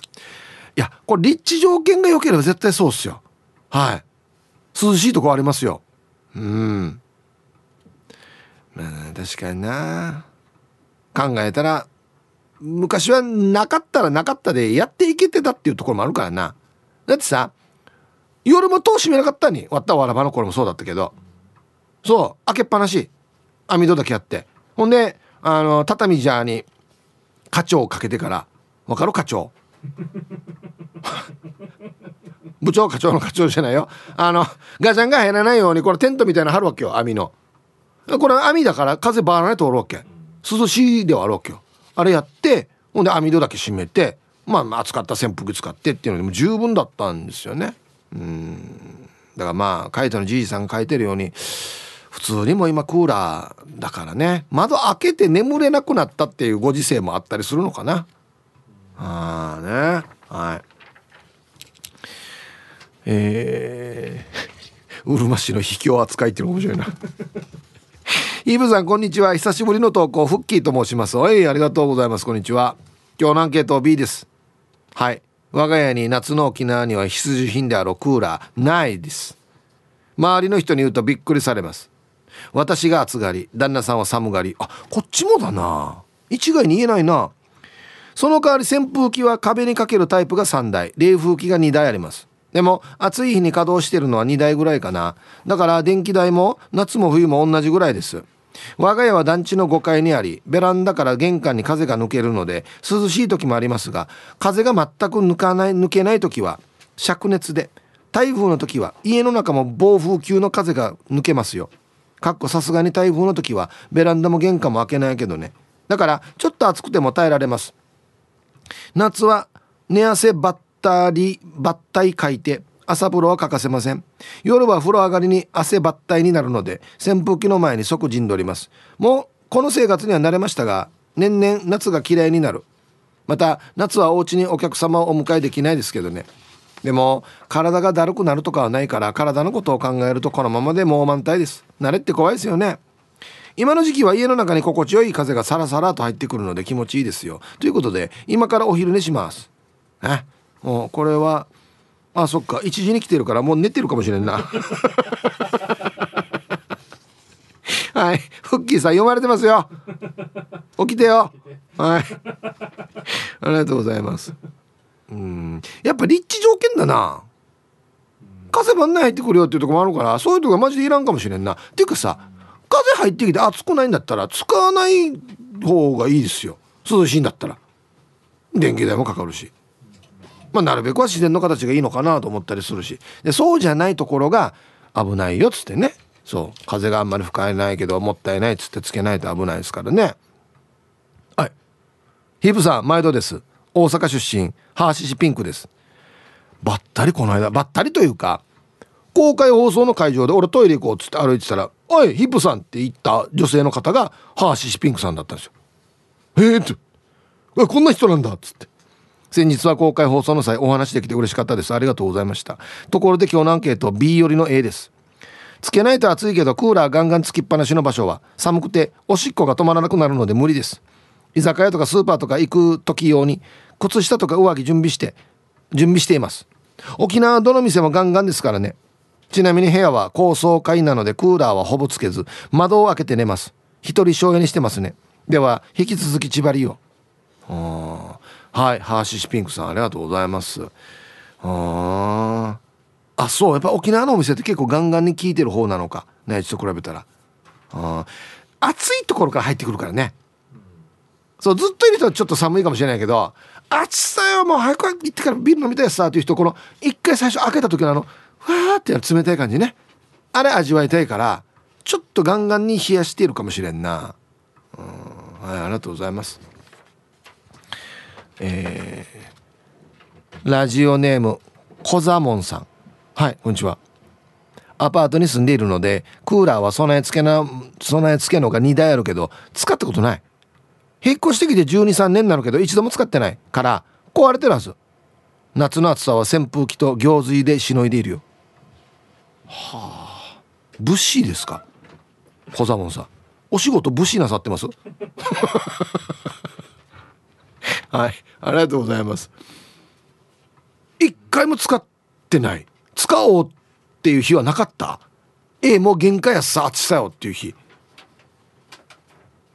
いやこれ立地条件が良ければ絶対そうっすよ。はい。涼しいとこありますよ。うん。まあ確かにな。考えたら昔はなかったらなかったでやっていけてたっていうところもあるからな。だってさ夜も戸閉めなかったに割ったわらばの頃もそうだったけどそう開けっぱなし網戸だけやって。ほんであの畳じゃに課長をかけてからわかる課長？[LAUGHS] 部長課長の課長じゃないよ。あのガチャンが入らないようにこれテントみたいなの貼るわけよ網の。これ網だから風バーナで通るわけ。涼しいではあるわけよ。あれやってほんで網戸だけ閉めてまあ扱った扇風機使ってっていうのでも十分だったんですよね。うん。だからまあ書いてのじいさんが書いてるように普通にも今クーラーだからね。窓開けて眠れなくなったっていうご時世もあったりするのかな。ああね。はい。えー、うるま市の秘境扱いっていうの面白いな。[LAUGHS] イブさんこんにちは。久しぶりの投稿フッキーと申します。おいありがとうございます。こんにちは。今日のアンケート B です。はい。我が家に夏の沖縄には必需品であるクーラーないです。周りの人に言うとびっくりされます。私が暑がり旦那さんは寒がり。あこっちもだな。一概に言えないな。その代わり扇風機は壁にかけるタイプが3台。冷風機が2台あります。でも暑い日に稼働してるのは2台ぐらいかな。だから電気代も夏も冬も同じぐらいです。我が家は団地の5階にありベランダから玄関に風が抜けるので涼しい時もありますが風が全く抜かない抜けない時は灼熱で台風の時は家の中も暴風級の風が抜けますよ。かっこさすがに台風の時はベランダも玄関も開けないけどね。だからちょっと暑くても耐えられます。夏は寝汗ばったりばったいかいて朝風呂は欠かせません。夜は風呂上がりに汗ばったいになるので扇風機の前に即陣取ります。もうこの生活には慣れましたが年々夏が嫌いになる。また夏はお家にお客様をお迎えできないですけどね。でも体がだるくなるとかはないから体のことを考えるとこのままでもう満タイです。慣れって怖いですよね。今の時期は家の中に心地よい風がサラサラと入ってくるので気持ちいいですよ。ということで今からお昼寝します。え？もうこれはあそっか。1時に来てるからもう寝てるかもしれんな。[LAUGHS] はい。フッキーさん読まれてますよ。起きてよ。はい。ありがとうございます。うん。やっぱ立地条件だな。風ばんない入ってくるよっていうとこもあるからそういうとこマジでいらんかもしれんな。っていうかさ風入ってきて暑くないんだったら使わない方がいいですよ。涼しいんだったら。電気代もかかるしまあなるべくは自然の形がいいのかなと思ったりするし。でそうじゃないところが危ないよっつってね。そう。風があんまり吹かれないけどもったいないっつってつけないと危ないですからね。はい。ヒープさん毎度です。大阪出身。ハーシシピンクです。ばったりこの間ばったりというか公開放送の会場で俺トイレ行こうっつって歩いてたら「おいヒップさん」って言った女性の方がハーシシピンクさんだったんですよ。ええって「こんな人なんだ」っつって。先日は公開放送の際お話できて嬉しかったです。ありがとうございました。ところで今日のアンケート B よりの A です。つけないと暑いけどクーラーガンガンつきっぱなしの場所は寒くておしっこが止まらなくなるので無理です。居酒屋とかスーパーとか行く時用に靴下とか上着準備して準備しています。沖縄どの店もガンガンですからね。ちなみに部屋は高層階なのでクーラーはほぼつけず窓を開けて寝ます。一人省エネしてますね。では引き続き千葉りをはいハーシシピンクさんありがとうございます。ああそうやっぱ沖縄のお店って結構ガンガンに効いてる方なのか。内地と比べたら。あ暑いところから入ってくるからね。そうずっといるとちょっと寒いかもしれないけど暑さよもう早く行ってからビール飲みたいさっていう人この一回最初開けた時のあのふわーって冷たい感じね。あれ味わいたいからちょっとガンガンに冷やしているかもしれんな。うん。はいありがとうございます。えー、ラジオネーム小座門さん。はいこんにちは。アパートに住んでいるのでクーラーは備え付けな備え付けのが2台あるけど使ったことない。引っ越してきて1 2 3年なるけど一度も使ってない。から壊れてるはず。夏の暑さは扇風機と行水でしのいでいるよ。はあ物資ですか？小座門さん。お仕事物資なさってます？[LAUGHS] [LAUGHS] はい。ありがとうございます。一回も使ってない。使おうっていう日はなかった。ええもう限界やさ暑さよっていう日。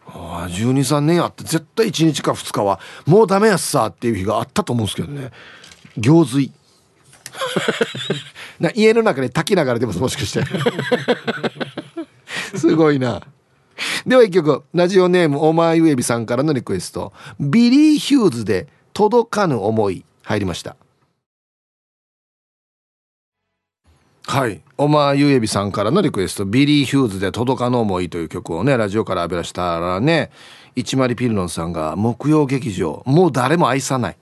ああ123年あって絶対1日か2日はもうダメやっさっていう日があったと思うんですけどね。行水。[LAUGHS] な家の中で炊きながらでももしかして。[LAUGHS] すごいな。[LAUGHS] では一曲ラジオネームおまゆえびさんからのリクエスト。ビリー・ヒューズで「届かぬ思い」入りました。はい。おまゆえびさんからのリクエスト。ビリー・ヒューズで「届かぬ思い」という曲をねラジオから浴びらしたらね一丸ピルノンさんが木曜劇場。もう誰も愛さない。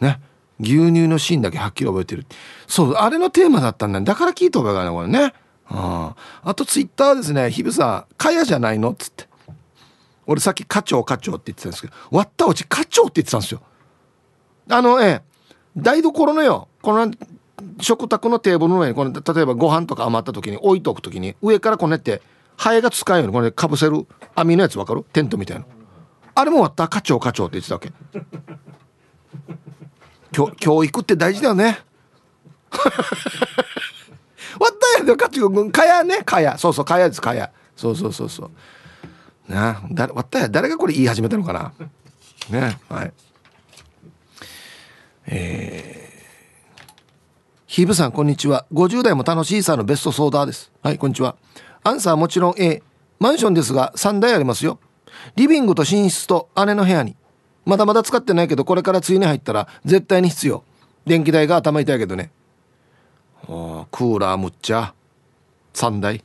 ね。牛乳のシーンだけはっきり覚えてる。そうあれのテーマだったんだ。だから聞いた方がいいなこれねああとツイッターですね。日比さん「かやじゃないの?」っつって。俺さっき課長課長って言ってたんですけど割ったうち課長って言ってたんですよ。あのええ。台所のよこの食卓のテーブルの上にこの例えばご飯とか余った時に置いとく時に上からこうやってハエが使うようにこれかぶせる網のやつ分かる？テントみたいな。あれも割った？課長課長って言ってたわけ。教教育って大事だよね。割ったやで課長かやね。かや。そうそうかやですかや。そうそうそうそう。なあ割ったや誰がこれ言い始めたのかな。ねはい。えー、ヒーブさんこんにちは。50代も楽しいさのベストソーダーです。はいこんにちは。アンサーもちろん A マンションですが3台ありますよ。リビングと寝室と姉の部屋に。まだまだ使ってないけどこれから梅雨に入ったら絶対に必要。電気代が頭痛いけどね。クーラーむっちゃ。3台。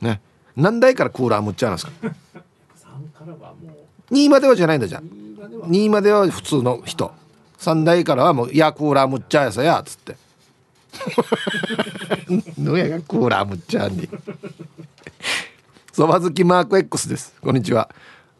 ね。何台からクーラーむっちゃなんですか？2まではじゃないんだじゃん。2までは。普通の人。3台からはもう「いやクーラーむっちゃやさや」っつって。[LAUGHS] のやがクーラーむっちゃに。そば好きマーク X です。こんにちは。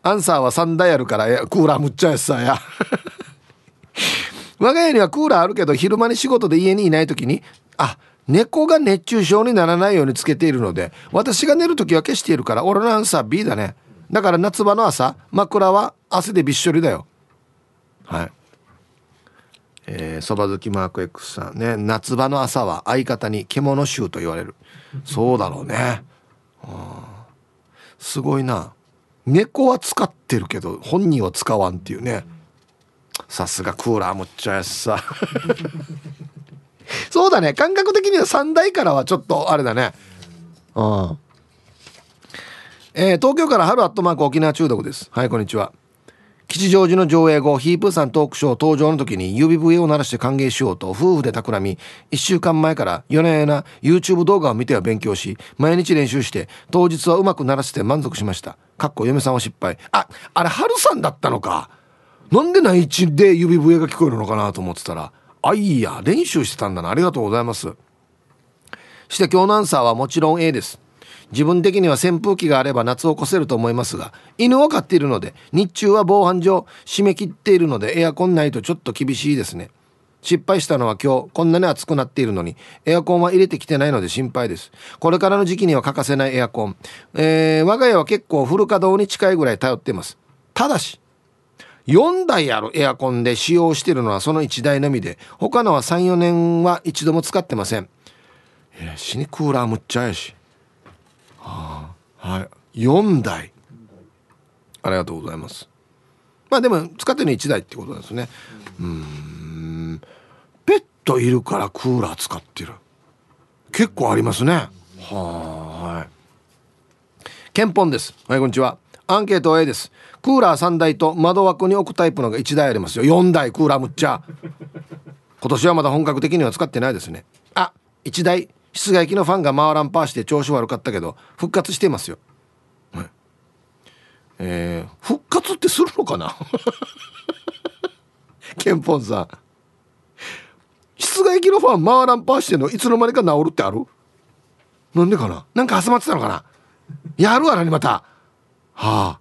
アンサーは3台あるからクーラーむっちゃやさや。[LAUGHS] 我が家にはクーラーあるけど昼間に仕事で家にいない時にあ猫が熱中症にならないようにつけているので私が寝る時は消しているから俺のアンサー B だね。だから夏場の朝枕は汗でびっしょりだよ。はい。えー、そば好きマーク X さんね。夏場の朝は相方に獣臭と言われる。そうだろうね。すごいな。猫は使ってるけど本人は使わんっていうね。さすがクーラーむっちゃやしさ。そうだね。感覚的には3台からはちょっとあれだね。うん。えー、東京から春アットマーク沖縄中毒です。はいこんにちは。吉祥寺の上映後ヒープーさんトークショー登場の時に指笛を鳴らして歓迎しようと夫婦で企み1週間前から夜な夜な YouTube 動画を見ては勉強し毎日練習して当日はうまく鳴らして満足しました。かっこ嫁さんは失敗。ああれ春さんだったのか。なんで内地で指笛が聞こえるのかなと思ってたら。あいや。練習してたんだな。ありがとうございます。して今日のアンサーはもちろん A です。自分的には扇風機があれば夏を越せると思いますが犬を飼っているので日中は防犯上締め切っているのでエアコンないとちょっと厳しいですね。失敗したのは今日こんなに暑くなっているのにエアコンは入れてきてないので心配です。これからの時期には欠かせないエアコン、えー、我が家は結構フル稼働に近いぐらい頼っています。ただし4台あるエアコンで使用しているのはその1台のみで他のは34年は一度も使ってません。いや死にクーラーむっちゃやし。はあ、はい。4台。ありがとうございます。まあでも使ってるの1台ってことですね。うん。ペットいるからクーラー使ってる。結構ありますね。はい。ケンポンです。はいこんにちは。アンケート A です。クーラー3台と窓枠に置くタイプのが1台ありますよ。4台クーラーむっちゃ。今年はまだ本格的には使ってないですね。あ1台。室外機のファンが回らんパーして調子悪かったけど復活してますよ、はい、えー、復活ってするのかな？[LAUGHS] ケンポンさん。室外機のファン回らんパーしてんのいつの間にか治るってある？なんでかな？なんか挟まってたのかな？やるわなにまた。はあ。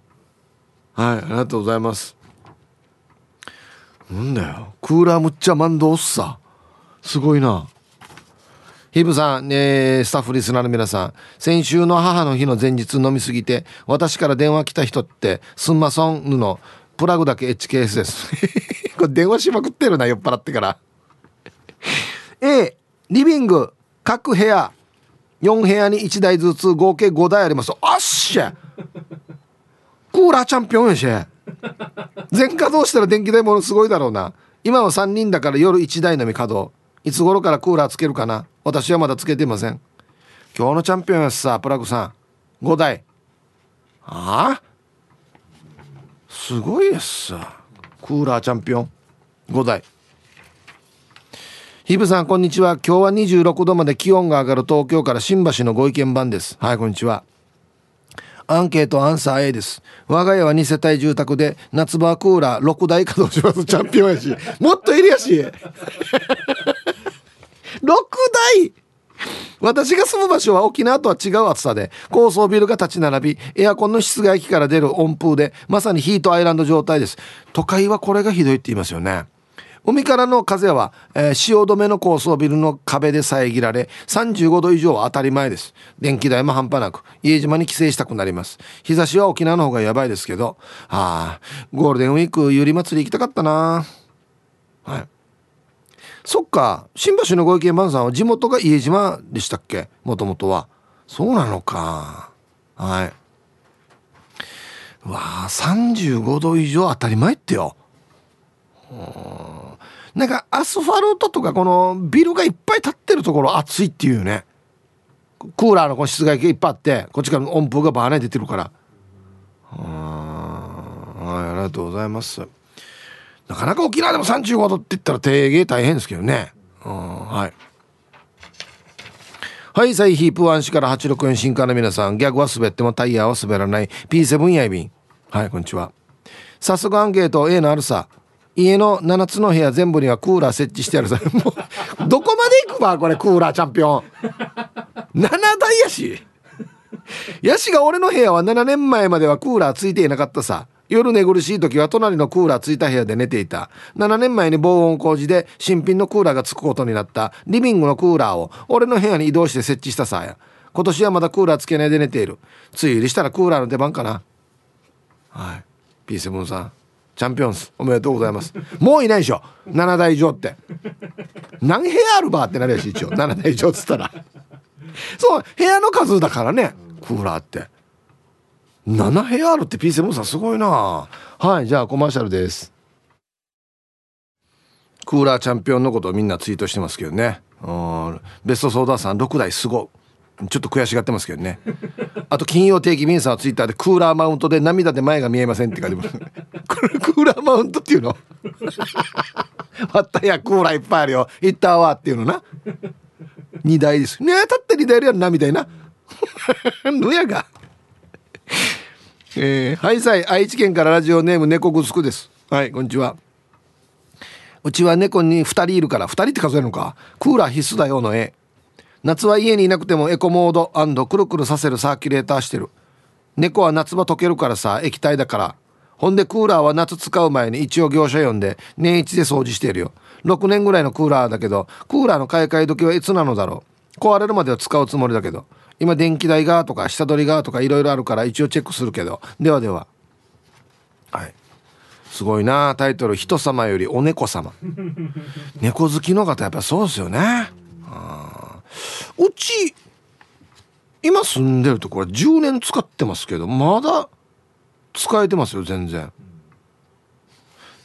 はいありがとうございますなんだよクーラーむっちゃ万能っさすごいなヒブさん、えー、スタッフリスナーの皆さん、先週の母の日の前日飲みすぎて、私から電話来た人って、すんまそんぬの、プラグだけ HKS です。[LAUGHS] これ電話しまくってるな、酔っ払ってから。[LAUGHS] A、リビング、各部屋、4部屋に1台ずつ合計5台あります。あっしゃクーラーチャンピオンやし。全稼働したら電気代ものすごいだろうな。今は3人だから夜1台のみ稼働。いつ頃からクーラーつけるかな。私はまだつけてません。今日のチャンピオンやしさプラグさん。5台。ああ？すごいですさ。クーラーチャンピオン。5台。ヒブさんこんにちは。今日は26度まで気温が上がる東京から新橋のご意見番です。はいこんにちは。アンケートアンサー A です。我が家は2世帯住宅で夏場クーラー6台稼働します。チャンピオンやし。もっといるやし。[LAUGHS] 6台。私が住む場所は沖縄とは違う暑さで高層ビルが立ち並びエアコンの室外機から出る温風でまさにヒートアイランド状態です。都会はこれがひどいって言いますよね。海からの風は、えー、汐留の高層ビルの壁で遮られ35度以上は当たり前です。電気代も半端なく家島に帰省したくなります。日差しは沖縄の方がやばいですけどああゴールデンウィークゆり祭り行きたかったな。はい。そっか新橋のご意見番さんは地元が家島でしたっけ？もともとは。そうなのか。はい。わあ35度以上当たり前ってよ。うんなんかアスファルトとかこのビルがいっぱい建ってるところ暑いっていうねクーラーのこの室外機がいっぱいあってこっちから温風がバーネ出てるからはいありがとうございますなかなか沖縄でも35度って言ったら定芸大変ですけどね。うん、はい。はい、サイヒープワン氏から864新刊の皆さん、ギャグは滑ってもタイヤは滑らない P7 やいびん。はい、こんにちは。早速アンケート A のあるさ。家の7つの部屋全部にはクーラー設置してあるさ。もう、どこまで行くばこれクーラーチャンピオン。7台やし。ヤシが俺の部屋は7年前まではクーラーついていなかったさ。夜寝苦しい時は隣のクーラーついた部屋で寝ていた7年前に防音工事で新品のクーラーがつくことになったリビングのクーラーを俺の部屋に移動して設置したさや今年はまだクーラーつけないで寝ているつい入りしたらクーラーの出番かなはい P7 さんチャンピオンス。おめでとうございます。もういないでしょ。7台以上って。何部屋あるばってなるやし一応。7台以上っつったら。そう部屋の数だからね。クーラーって。7部屋あるって P7 さんすごいな。はいじゃあコマーシャルです。クーラーチャンピオンのことをみんなツイートしてますけどね。うん。ベストソーダーさん6台すごい。ちょっと悔しがってますけどね。あと金曜定期便さんはツイッターでクーラーマウントで涙で前が見えませんって書いてます。クーラーマウントっていうの？またやクーラーいっぱいあるよ。行ったわっていうのな。2台です。ねえたって2台やるなみたいな。[LAUGHS] のやが。えー、はいさい愛知県からラジオネーム猫ぐすくです。はいこんにちは。うちは猫に2人いるから2人って数えるのか。クーラー必須だよの絵。夏は家にいなくてもエコモードくるくるさせるサーキュレーターしてる。猫は夏場溶けるからさ液体だから。ほんでクーラーは夏使う前に一応業者呼んで年一で掃除してるよ。6年ぐらいのクーラーだけどクーラーの買い替え時はいつなのだろう。壊れるまでは使うつもりだけど。今電気代がとか下取りがとかいろいろあるから一応チェックするけど。ではでは。はい。すごいなタイトル「人様よりお猫様」猫好きの方やっぱそうですよね。ううち今住んでるところ10年使ってますけどまだ使えてますよ全然。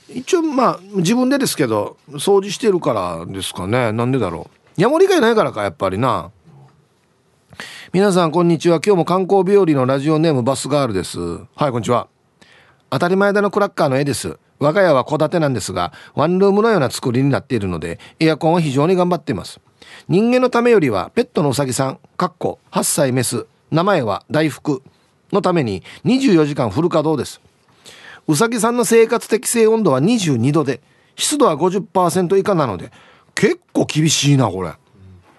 一応まあ自分でですけど掃除してるからですかね。なんでだろう。ヤモリがいないからかやっぱりな。皆さんこんにちは。今日も観光日和のラジオネームバスガールです。はいこんにちは。当たり前だのクラッカーの絵です。我が家は戸建てなんですがワンルームのような作りになっているのでエアコンは非常に頑張っています。人間のためよりはペットのうさぎさんかっこ8歳メス名前は大福のために24時間フル稼働です。うさぎさんの生活適正温度は22度で湿度は50%以下なので結構厳しいなこれ。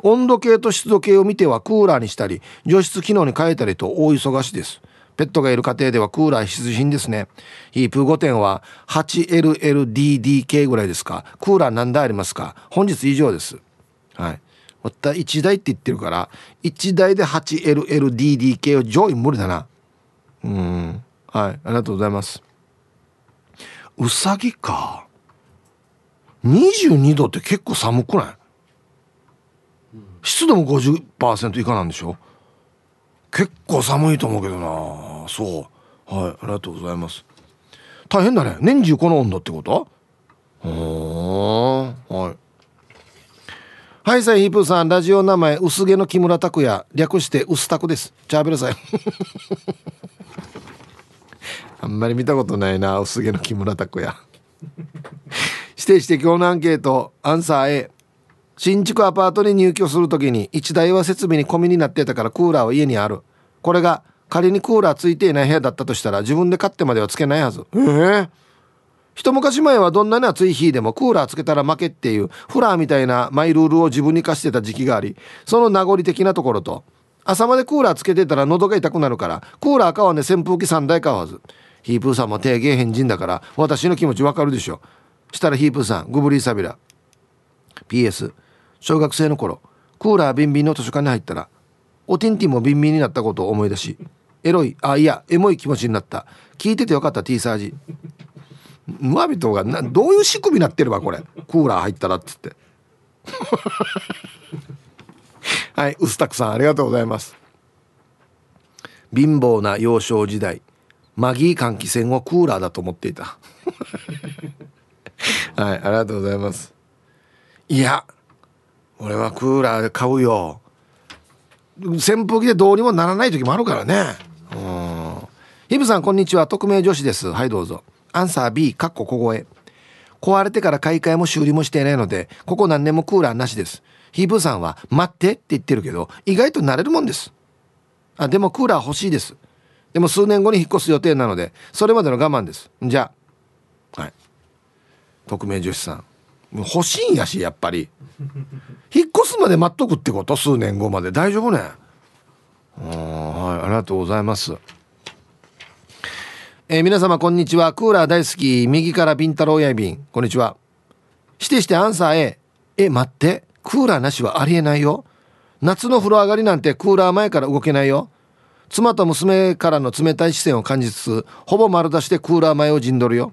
温度計と湿度計を見てはクーラーにしたり除湿機能に変えたりと大忙しです。ペットがいる家庭ではクーラー必需品ですね。ヒープ5点は 8LLDDK ぐらいですか。クーラー何台ありますか。本日以上です。はい。また1台って言ってるから1台で 8LLDDK を上位無理だな。うん。はい。ありがとうございます。うさぎか。22度って結構寒くない？湿度も50%以下なんでしょ？結構寒いと思うけどな。そう。はい。ありがとうございます。大変だね。年中この温度ってこと？はい。はいさいヒープーさんラジオ名前薄毛の木村拓哉略して薄拓です。チャーベルさん。[LAUGHS] あんまり見たことないな薄毛の木村拓哉。指定して今日のアンケートアンサー A 新築アパートに入居するときに1台は設備に込みになってたからクーラーは家にある。これが仮にクーラーついていない部屋だったとしたら自分で買ってまではつけないはず。ええー、一昔前はどんなに暑い日でもクーラーつけたら負けっていうフラーみたいなマイルールを自分に課してた時期がありその名残的なところと朝までクーラーつけてたら喉が痛くなるからクーラー買わね扇風機3台買わず。ヒープーさんも低芸変人だから私の気持ちわかるでしょ。したらヒープーさんグブリーサビラ。PS 小学生の頃クーラービンビンの図書館に入ったらおティンティもビンビンになったことを思い出しエロいあいやエモい気持ちになった。聞いててよかった T サージ。ムアビトがなどういう仕組みになってるわこれ。クーラー入ったらっつって。[LAUGHS] はいウスタクさんありがとうございます。貧乏な幼少時代。マギー換気扇をクーラーだと思っていた。[LAUGHS] はいありがとうございます。いや俺はクーラー買うよ。扇風機でどうにもならない時もあるからね。うん。ヒブさんこんにちは。匿名女子です。はいどうぞ。アンサー B かっこ小声壊れてから買い替えも修理もしていないのでここ何年もクーラーなしです。ヒーブーさんは待ってって言ってるけど意外と慣れるもんです。あでもクーラー欲しいです。でも数年後に引っ越す予定なのでそれまでの我慢です。じゃあ。はい。匿名女子さん。欲しいんやしやっぱり。引っ越すまで待っとくってこと？数年後まで。大丈夫ね？はい。ありがとうございます。えー、皆様こんにちは。クーラー大好き右からビンタロウやいびんこんにちは。してしてアンサー A え待って。クーラーなしはありえないよ。夏の風呂上がりなんてクーラー前から動けないよ。妻と娘からの冷たい視線を感じつつほぼ丸出しでクーラー前を陣取るよ。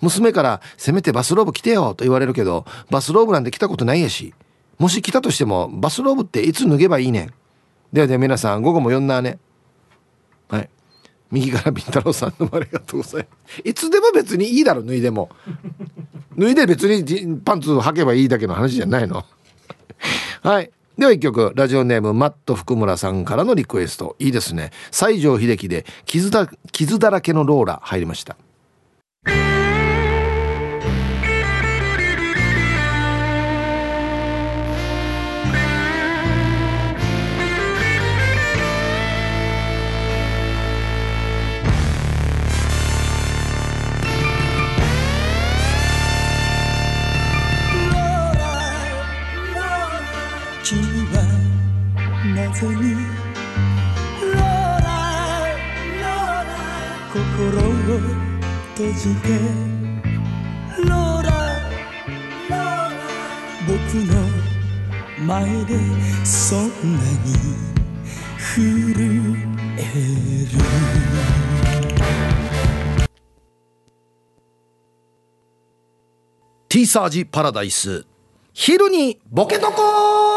娘から「せめてバスローブ着てよ」と言われるけどバスローブなんて着たことないやし。もし着たとしてもバスローブっていつ脱げばいいねん。ではでは皆さん午後も呼んだね。はい。右からビンタロウさんどうもありがとうございます。いつでも別にいいだろ脱いでも。脱いで別にパンツ履けばいいだけの話じゃないの。はい。では一曲ラジオネームマット福村さんからのリクエスト。いいですね。西城秀樹で傷だ傷だらけのローラ入りました。閉じてローラローラ僕の前でそんなに震える。ティーサージパラダイス。昼にボケとこ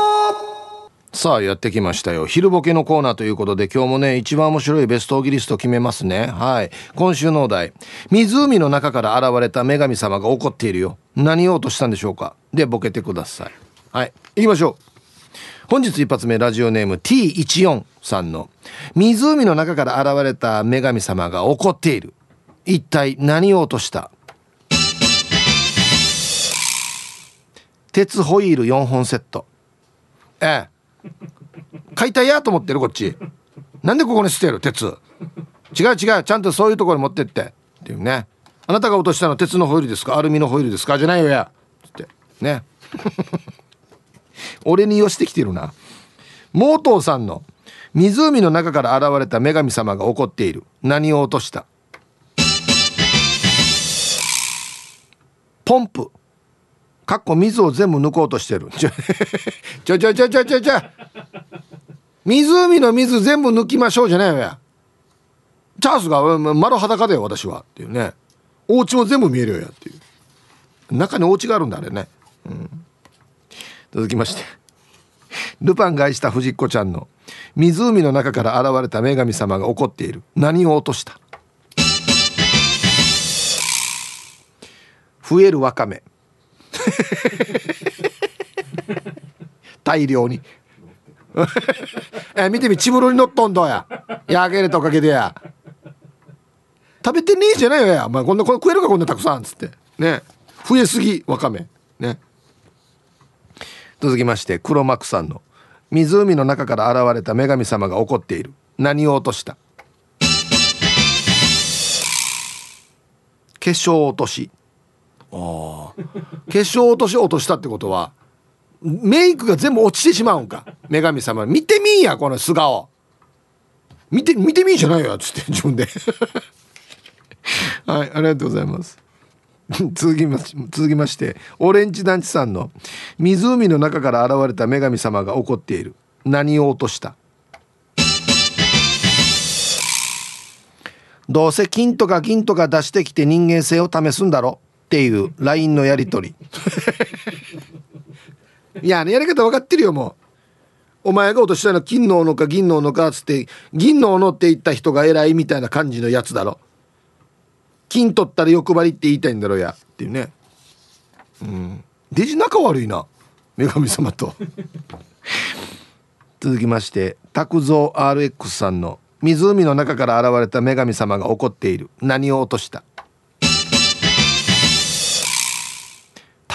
さあやってきましたよ。昼ボケのコーナーということで今日もね一番面白いベストオギリスト決めますね。はい。今週のお題。湖の中から現れた女神様が怒っているよ。何を落としたんでしょうか？でボケてください。はい。行きましょう。本日一発目ラジオネーム T14 さんの。湖の中から現れた女神様が怒っている。一体何を落とした？鉄ホイール4本セット。ええ。解体やと思ってるこっち。なんでここに捨てる？鉄。違う違う。ちゃんとそういうところに持ってって。っていうね。あなたが落としたの鉄のホイールですか？アルミのホイールですか？じゃないよや。って。ね。[LAUGHS] 俺に寄してきてるな。モートーさんの湖の中から現れた女神様が怒っている。何を落とした？ポンプ。かっこ水を全部抜こうとしてる。ちょ [LAUGHS] ちょちょちょちょちょちょ。湖の水全部抜きましょうじゃないよチャンスが丸裸だよ私は。っていうね。お家も全部見えるよやっていう。中にお家があるんだあれね、うん、続きまして。ルパンが愛した藤子ちゃんの湖の中から現れた女神様が怒っている。何を落とした？増えるわかめ。[LAUGHS] 大量に。[LAUGHS] え見てみ血風呂に乗っとんどや。やげれたおかげでや。食べてねえじゃないよや、まあ、こんなこ食えるかこんなたくさんっつって。ね。増えすぎわかめ。ね。続きまして黒幕さんの湖の中から現れた女神様が怒っている。何を落とした？化粧落とし。ああ化粧落とし落としたってことはメイクが全部落ちてしまうんか？女神様。見てみんやこの素顔。見て見てみんじゃないよっつって自分で。[LAUGHS] はいありがとうございます。[LAUGHS] 続きま続きましてオレンジ団地さんの「湖の中から現れた女神様が怒っている。何を落とした?」どうせ金とか銀とか出してきて人間性を試すんだろ。っていう LINE のやり取り。[LAUGHS] いやあのやり方分かってるよもう。お前が落としたのは金の斧か銀の斧かっつって銀の斧って言った人が偉いみたいな感じのやつだろ。金取ったら欲張りって言いたいんだろうや。っていうね。うん。デジ仲悪いな。女神様と。[LAUGHS] 続きまして拓蔵 RX さんの湖の中から現れた女神様が怒っている。何を落とした？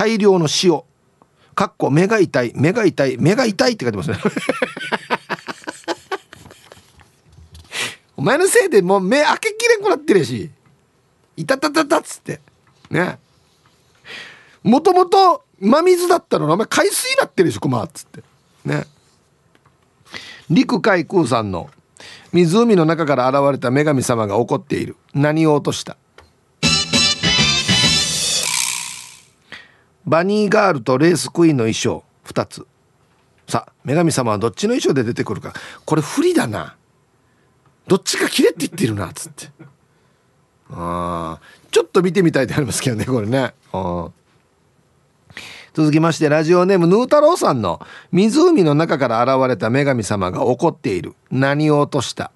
大量の塩。かっこ目が痛い。目が痛い。目が痛いって書いてますね。[LAUGHS] お前のせいでもう目開けきれんくなってるし。いたたたたっつって。ね。もともと真水だったのにお前海水になってるでしょクマっつって。ね。陸海空さんの湖の中から現れた女神様が怒っている。何を落としたバニーガールとレースクイーンの衣装2つ。さあ女神様はどっちの衣装で出てくるか。これ不利だな。どっちか切れって言ってるなっつって。あちょっと見てみたいとありますけどねこれね。続きましてラジオネームヌー太郎さんの「湖の中から現れた女神様が怒っている。何を落とした?」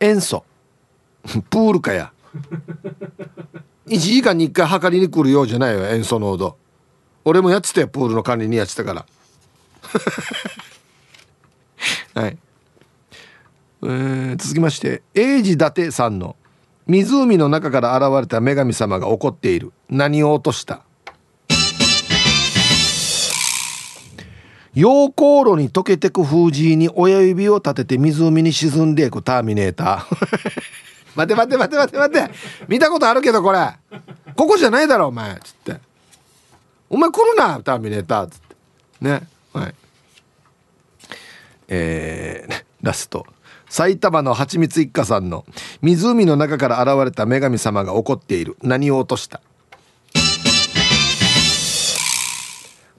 塩素。プールかや。1時間に1回測りに来るようじゃないよ塩素濃度俺もやってたよプールの管理にやってたから。[LAUGHS] はい。えー、続きまして英治伊達さんの「湖の中から現れた女神様が怒っている。何を落とした?」溶鉱炉に溶けてく封じに親指を立てて湖に沈んでいくターミネーター。待て待て待て待て待て。見たことあるけどこれ。ここじゃないだろお前。つって。お前来るなターミネーター。つって。ね。はい。えー、ラスト。埼玉のはちみつ一家さんの湖の中から現れた女神様が怒っている。何を落とした？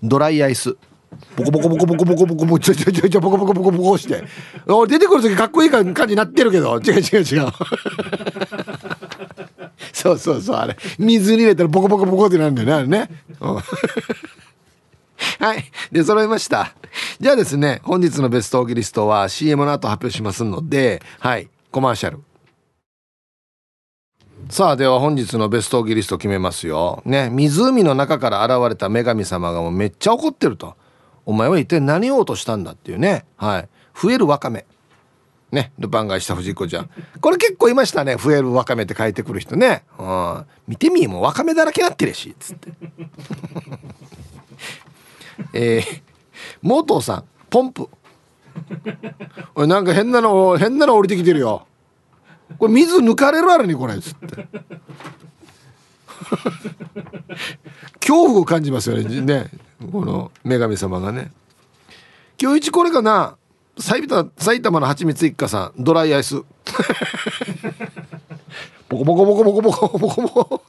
ドライアイス。ボコボコボコボコボコボコボコちょちょちょちょボコボコボコボコして俺出てくる時かっこいい感じになってるけど違う違う違うそうそうそうあれ水に入れたらボコボコボコってなるんだよねあれね、はいで揃いましたじゃあですね本日のベストオーギリストは CM の後発表しますのではいコマーシャルさあでは本日のベストオーギリスト決めますよね湖の中から現れた女神様がもうめっちゃ怒ってるとお前は一体何を落としたんだっていうね。はい。増えるわかめ。ね。ルパン買いした藤子ちゃん。これ結構いましたね。増えるわかめって書いてくる人ね。うん見てみもうわかめだらけなってるしつって。[LAUGHS] えー、モトーさん。ポンプ。おいなんか変なの変なの降りてきてるよ。これ水抜かれるあるにこれつって。[LAUGHS] 恐怖を感じますよね。ね。この女神様がね。今日一これかな。埼玉埼玉のはちみつ一家さんドライアイス。[LAUGHS] ボコボコボコボコボコボコボコ。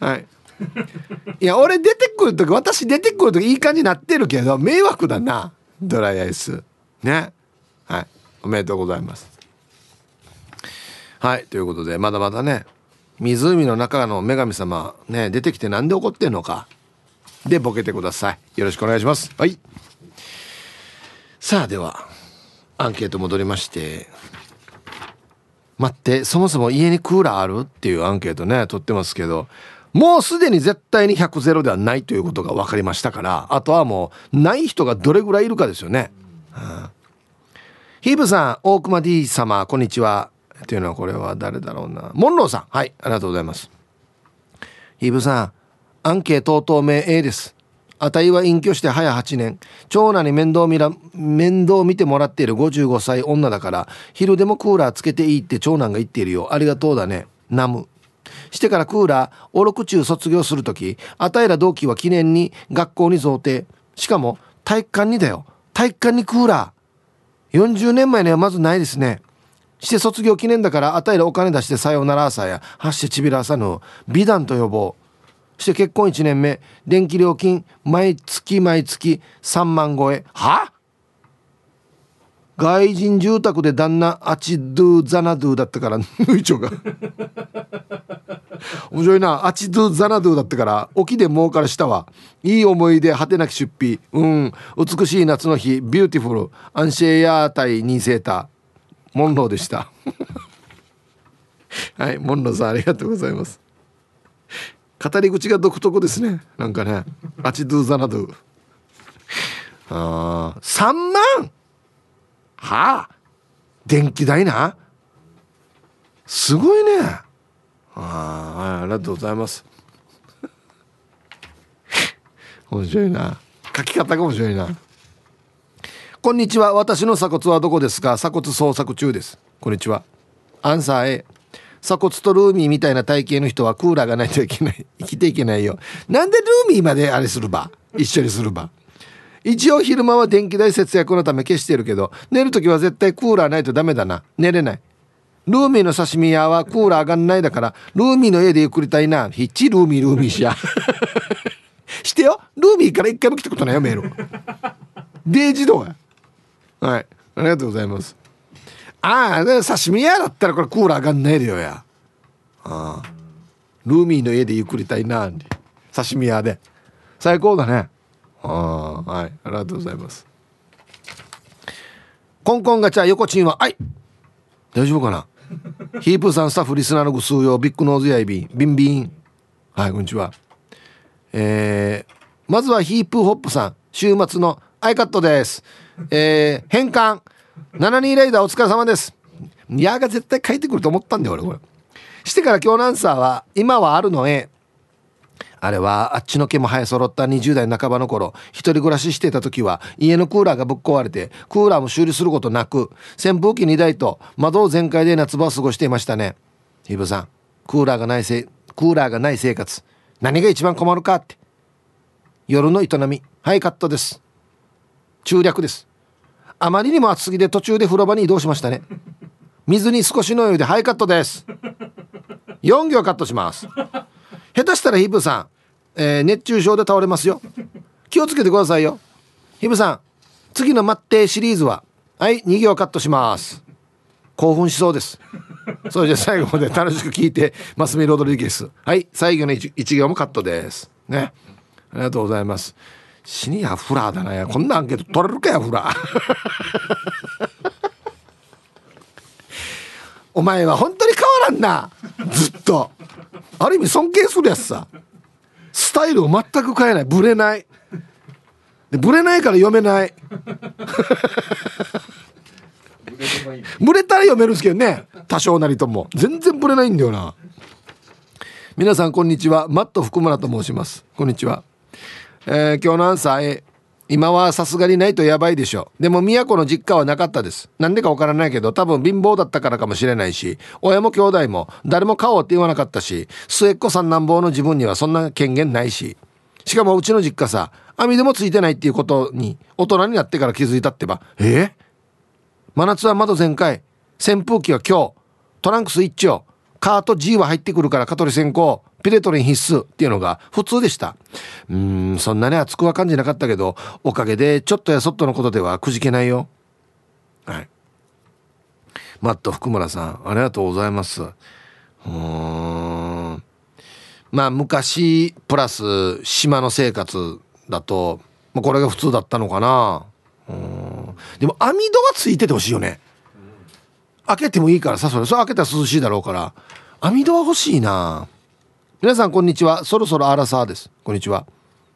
はい。いや俺出てくる時私出てくる時いい感じになってるけど迷惑だな。ドライアイス。ね。はい。おめでとうございます。はい。ということでまだまだね湖の中の女神様ね出てきてなんで怒ってんのか。でボケてください。よろしくお願いします。はい。さあではアンケート戻りまして。待ってそもそも家にクーラーあるっていうアンケートね取ってますけどもうすでに絶対に100ゼロではないということが分かりましたからあとはもうない人がどれぐらいいるかですよね、うん、ヒープさん大熊 D 様こんにちは。っていうのはこれは誰だろうな。モンローさん。はいありがとうございます。ヒープさんアンケート等名 A です。あたいは隠居して早8年。長男に面倒見ら面倒見てもらっている55歳女だから昼でもクーラーつけていいって長男が言っているよ。ありがとうだね。ナム。してからクーラーおろく中卒業する時あたいら同期は記念に学校に贈呈。しかも体育館にだよ。体育館にクーラー。40年前にはまずないですね。して卒業記念だからあたいらお金出してさようなら朝やはしてちびらさぬ美談と呼ぼう。して結婚1年目電気料金毎月毎月3万超え。は？外人住宅で旦那アチドゥザナドゥだったから抜いちょが。面白いな。アチドゥザナドゥだったから沖で儲からしたわいい思い出果てなき出費。うん。美しい夏の日ビューティフルアンシェイヤー対ニーセーター。モンローでした。[LAUGHS] はいモンローさんありがとうございます。語り口が独特ですね。なんかね。アチドゥザナドゥ。あ3万！はあ。電気代な。すごいね。ああはいありがとうございます。面白いな。書き方が面白いな。こんにちは。私の鎖骨はどこですか？鎖骨捜索中です。こんにちは。アンサー A 鎖骨とルーミーみたいな体型の人はクーラーがないといけない生きていけないよ。なんでルーミーまであれするば？一緒にするば？一応昼間は電気代節約のため消してるけど寝る時は絶対クーラーないとダメだな。寝れない。ルーミーの刺身屋はクーラー上がんないだからルーミーの家でゆっくりたいな。ひっちルーミールーミーしや。[LAUGHS] してよ。ルーミーから一回も来たことないよメール。デイジドやはい。ありがとうございます。ああ刺身屋だったらこれクーラー上がんないでよや。ああ。ルーミーの家でゆっくりたいな刺身屋で。最高だね。ああはい。ありがとうございます。コンコンガチャ横チンははい。大丈夫かな？ヒープさんスタッフリスナーのぐ数用ビッグノーズやいびんビンビン。はいこんにちは。えー、まずはヒープホップさん。週末のアイカットです。えー、変換。72レイダーお疲れ様です。いやが絶対書いてくると思ったんだよ俺これ。してから今日のアンサーは今はあるの A あれはあっちの毛も生え揃った20代半ばの頃一人暮らししてた時は家のクーラーがぶっ壊れてクーラーも修理することなく扇風機2台と窓を全開で夏場を過ごしていましたね。ヒブさんクーラーがないせクーラーがない生活何が一番困るかって。夜の営みはいカットです。中略です。あまりにも暑すぎて途中で風呂場に移動しましたね。水に少しの湯でハイカットです。4行カットします。下手したらヒブさん、えー、熱中症で倒れますよ。気をつけてくださいよ。ヒブさん次の待ってシリーズははい2行カットします。興奮しそうです。それじゃ最後まで楽しく聞いてマスミロドリゲス。はい最後の 1, 1行もカットです。ね。ありがとうございます。死にやフラーだなや。こんなアンケート取れるかやフラー。[LAUGHS] お前は本当に変わらんな。ずっと。ある意味尊敬するやつさ。スタイルを全く変えない。ブレない。でブレないから読めない。[LAUGHS] ブレたら読めるんですけどね。多少なりとも。全然ブレないんだよな。皆さんこんにちは。マット福村と申します。こんにちは、えー、今日のアンサー A 今はさすがにないとやばいでしょでも宮古の実家はなかったです。なんでかわからないけど多分貧乏だったからかもしれないし親も兄弟も誰も買おうって言わなかったし末っ子三男坊の自分にはそんな権限ないし。しかもうちの実家さ網でもついてないっていうことに大人になってから気づいたってば。え？ー、真夏は窓全開。扇風機は今日。トランクス一丁。カート G は入ってくるから蚊取り線香。ピレトリン必須っていうのが普通でした。うんそんなに熱くは感じなかったけどおかげでちょっとやそっとのことではくじけないよ。はい。マット福村さんありがとうございます。うん。まあ昔プラス島の生活だとまこれが普通だったのかな。うん。でも網戸はついててほしいよね。開けてもいいからさそれ。それ開けたら涼しいだろうから。網戸は欲しいな。皆さんこんにちは。そろそろアラサーです。こんにちは。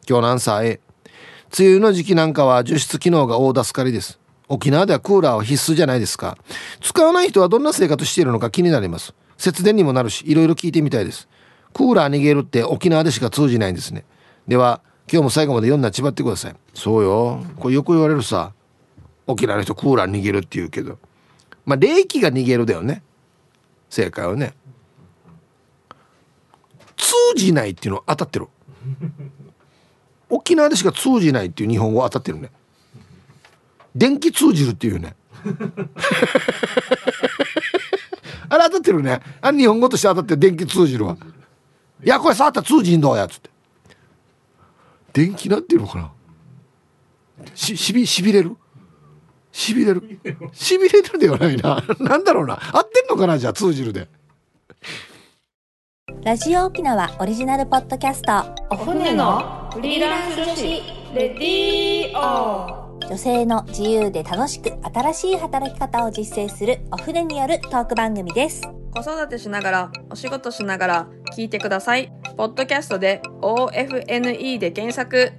今日のアンサー A 梅雨の時期なんかは除湿機能が大助かりです。沖縄ではクーラーは必須じゃないですか。使わない人はどんな生活しているのか気になります。節電にもなるしいろいろ聞いてみたいです。クーラー逃げるって沖縄でしか通じないんですね。では今日も最後まで読んだちばってください。そうよ。これよく言われるさ。沖縄の人クーラー逃げるって言うけど。まあ冷気が逃げるだよね。正解はね通じないっていうの当たってる。沖縄でしか通じないっていう日本語当たってるね。電気通じるっていうね。[LAUGHS] あれ当たってるね。あれ日本語として当たってる。電気通じるわ。いやこれ触ったら通じんどやつって。電気なんていうのかな。ししびしびれる？しびれる。しびれるではないな。なんだろうな。合ってんのかなじゃあ通じるでラジオ沖縄オリジナルポッドキャスト。お船のフリーランス女子レディオ女性の自由で楽しく新しい働き方を実践するお船によるトーク番組です。子育てしながらお仕事しながら聞いてください。ポッドキャストで OFNE で検索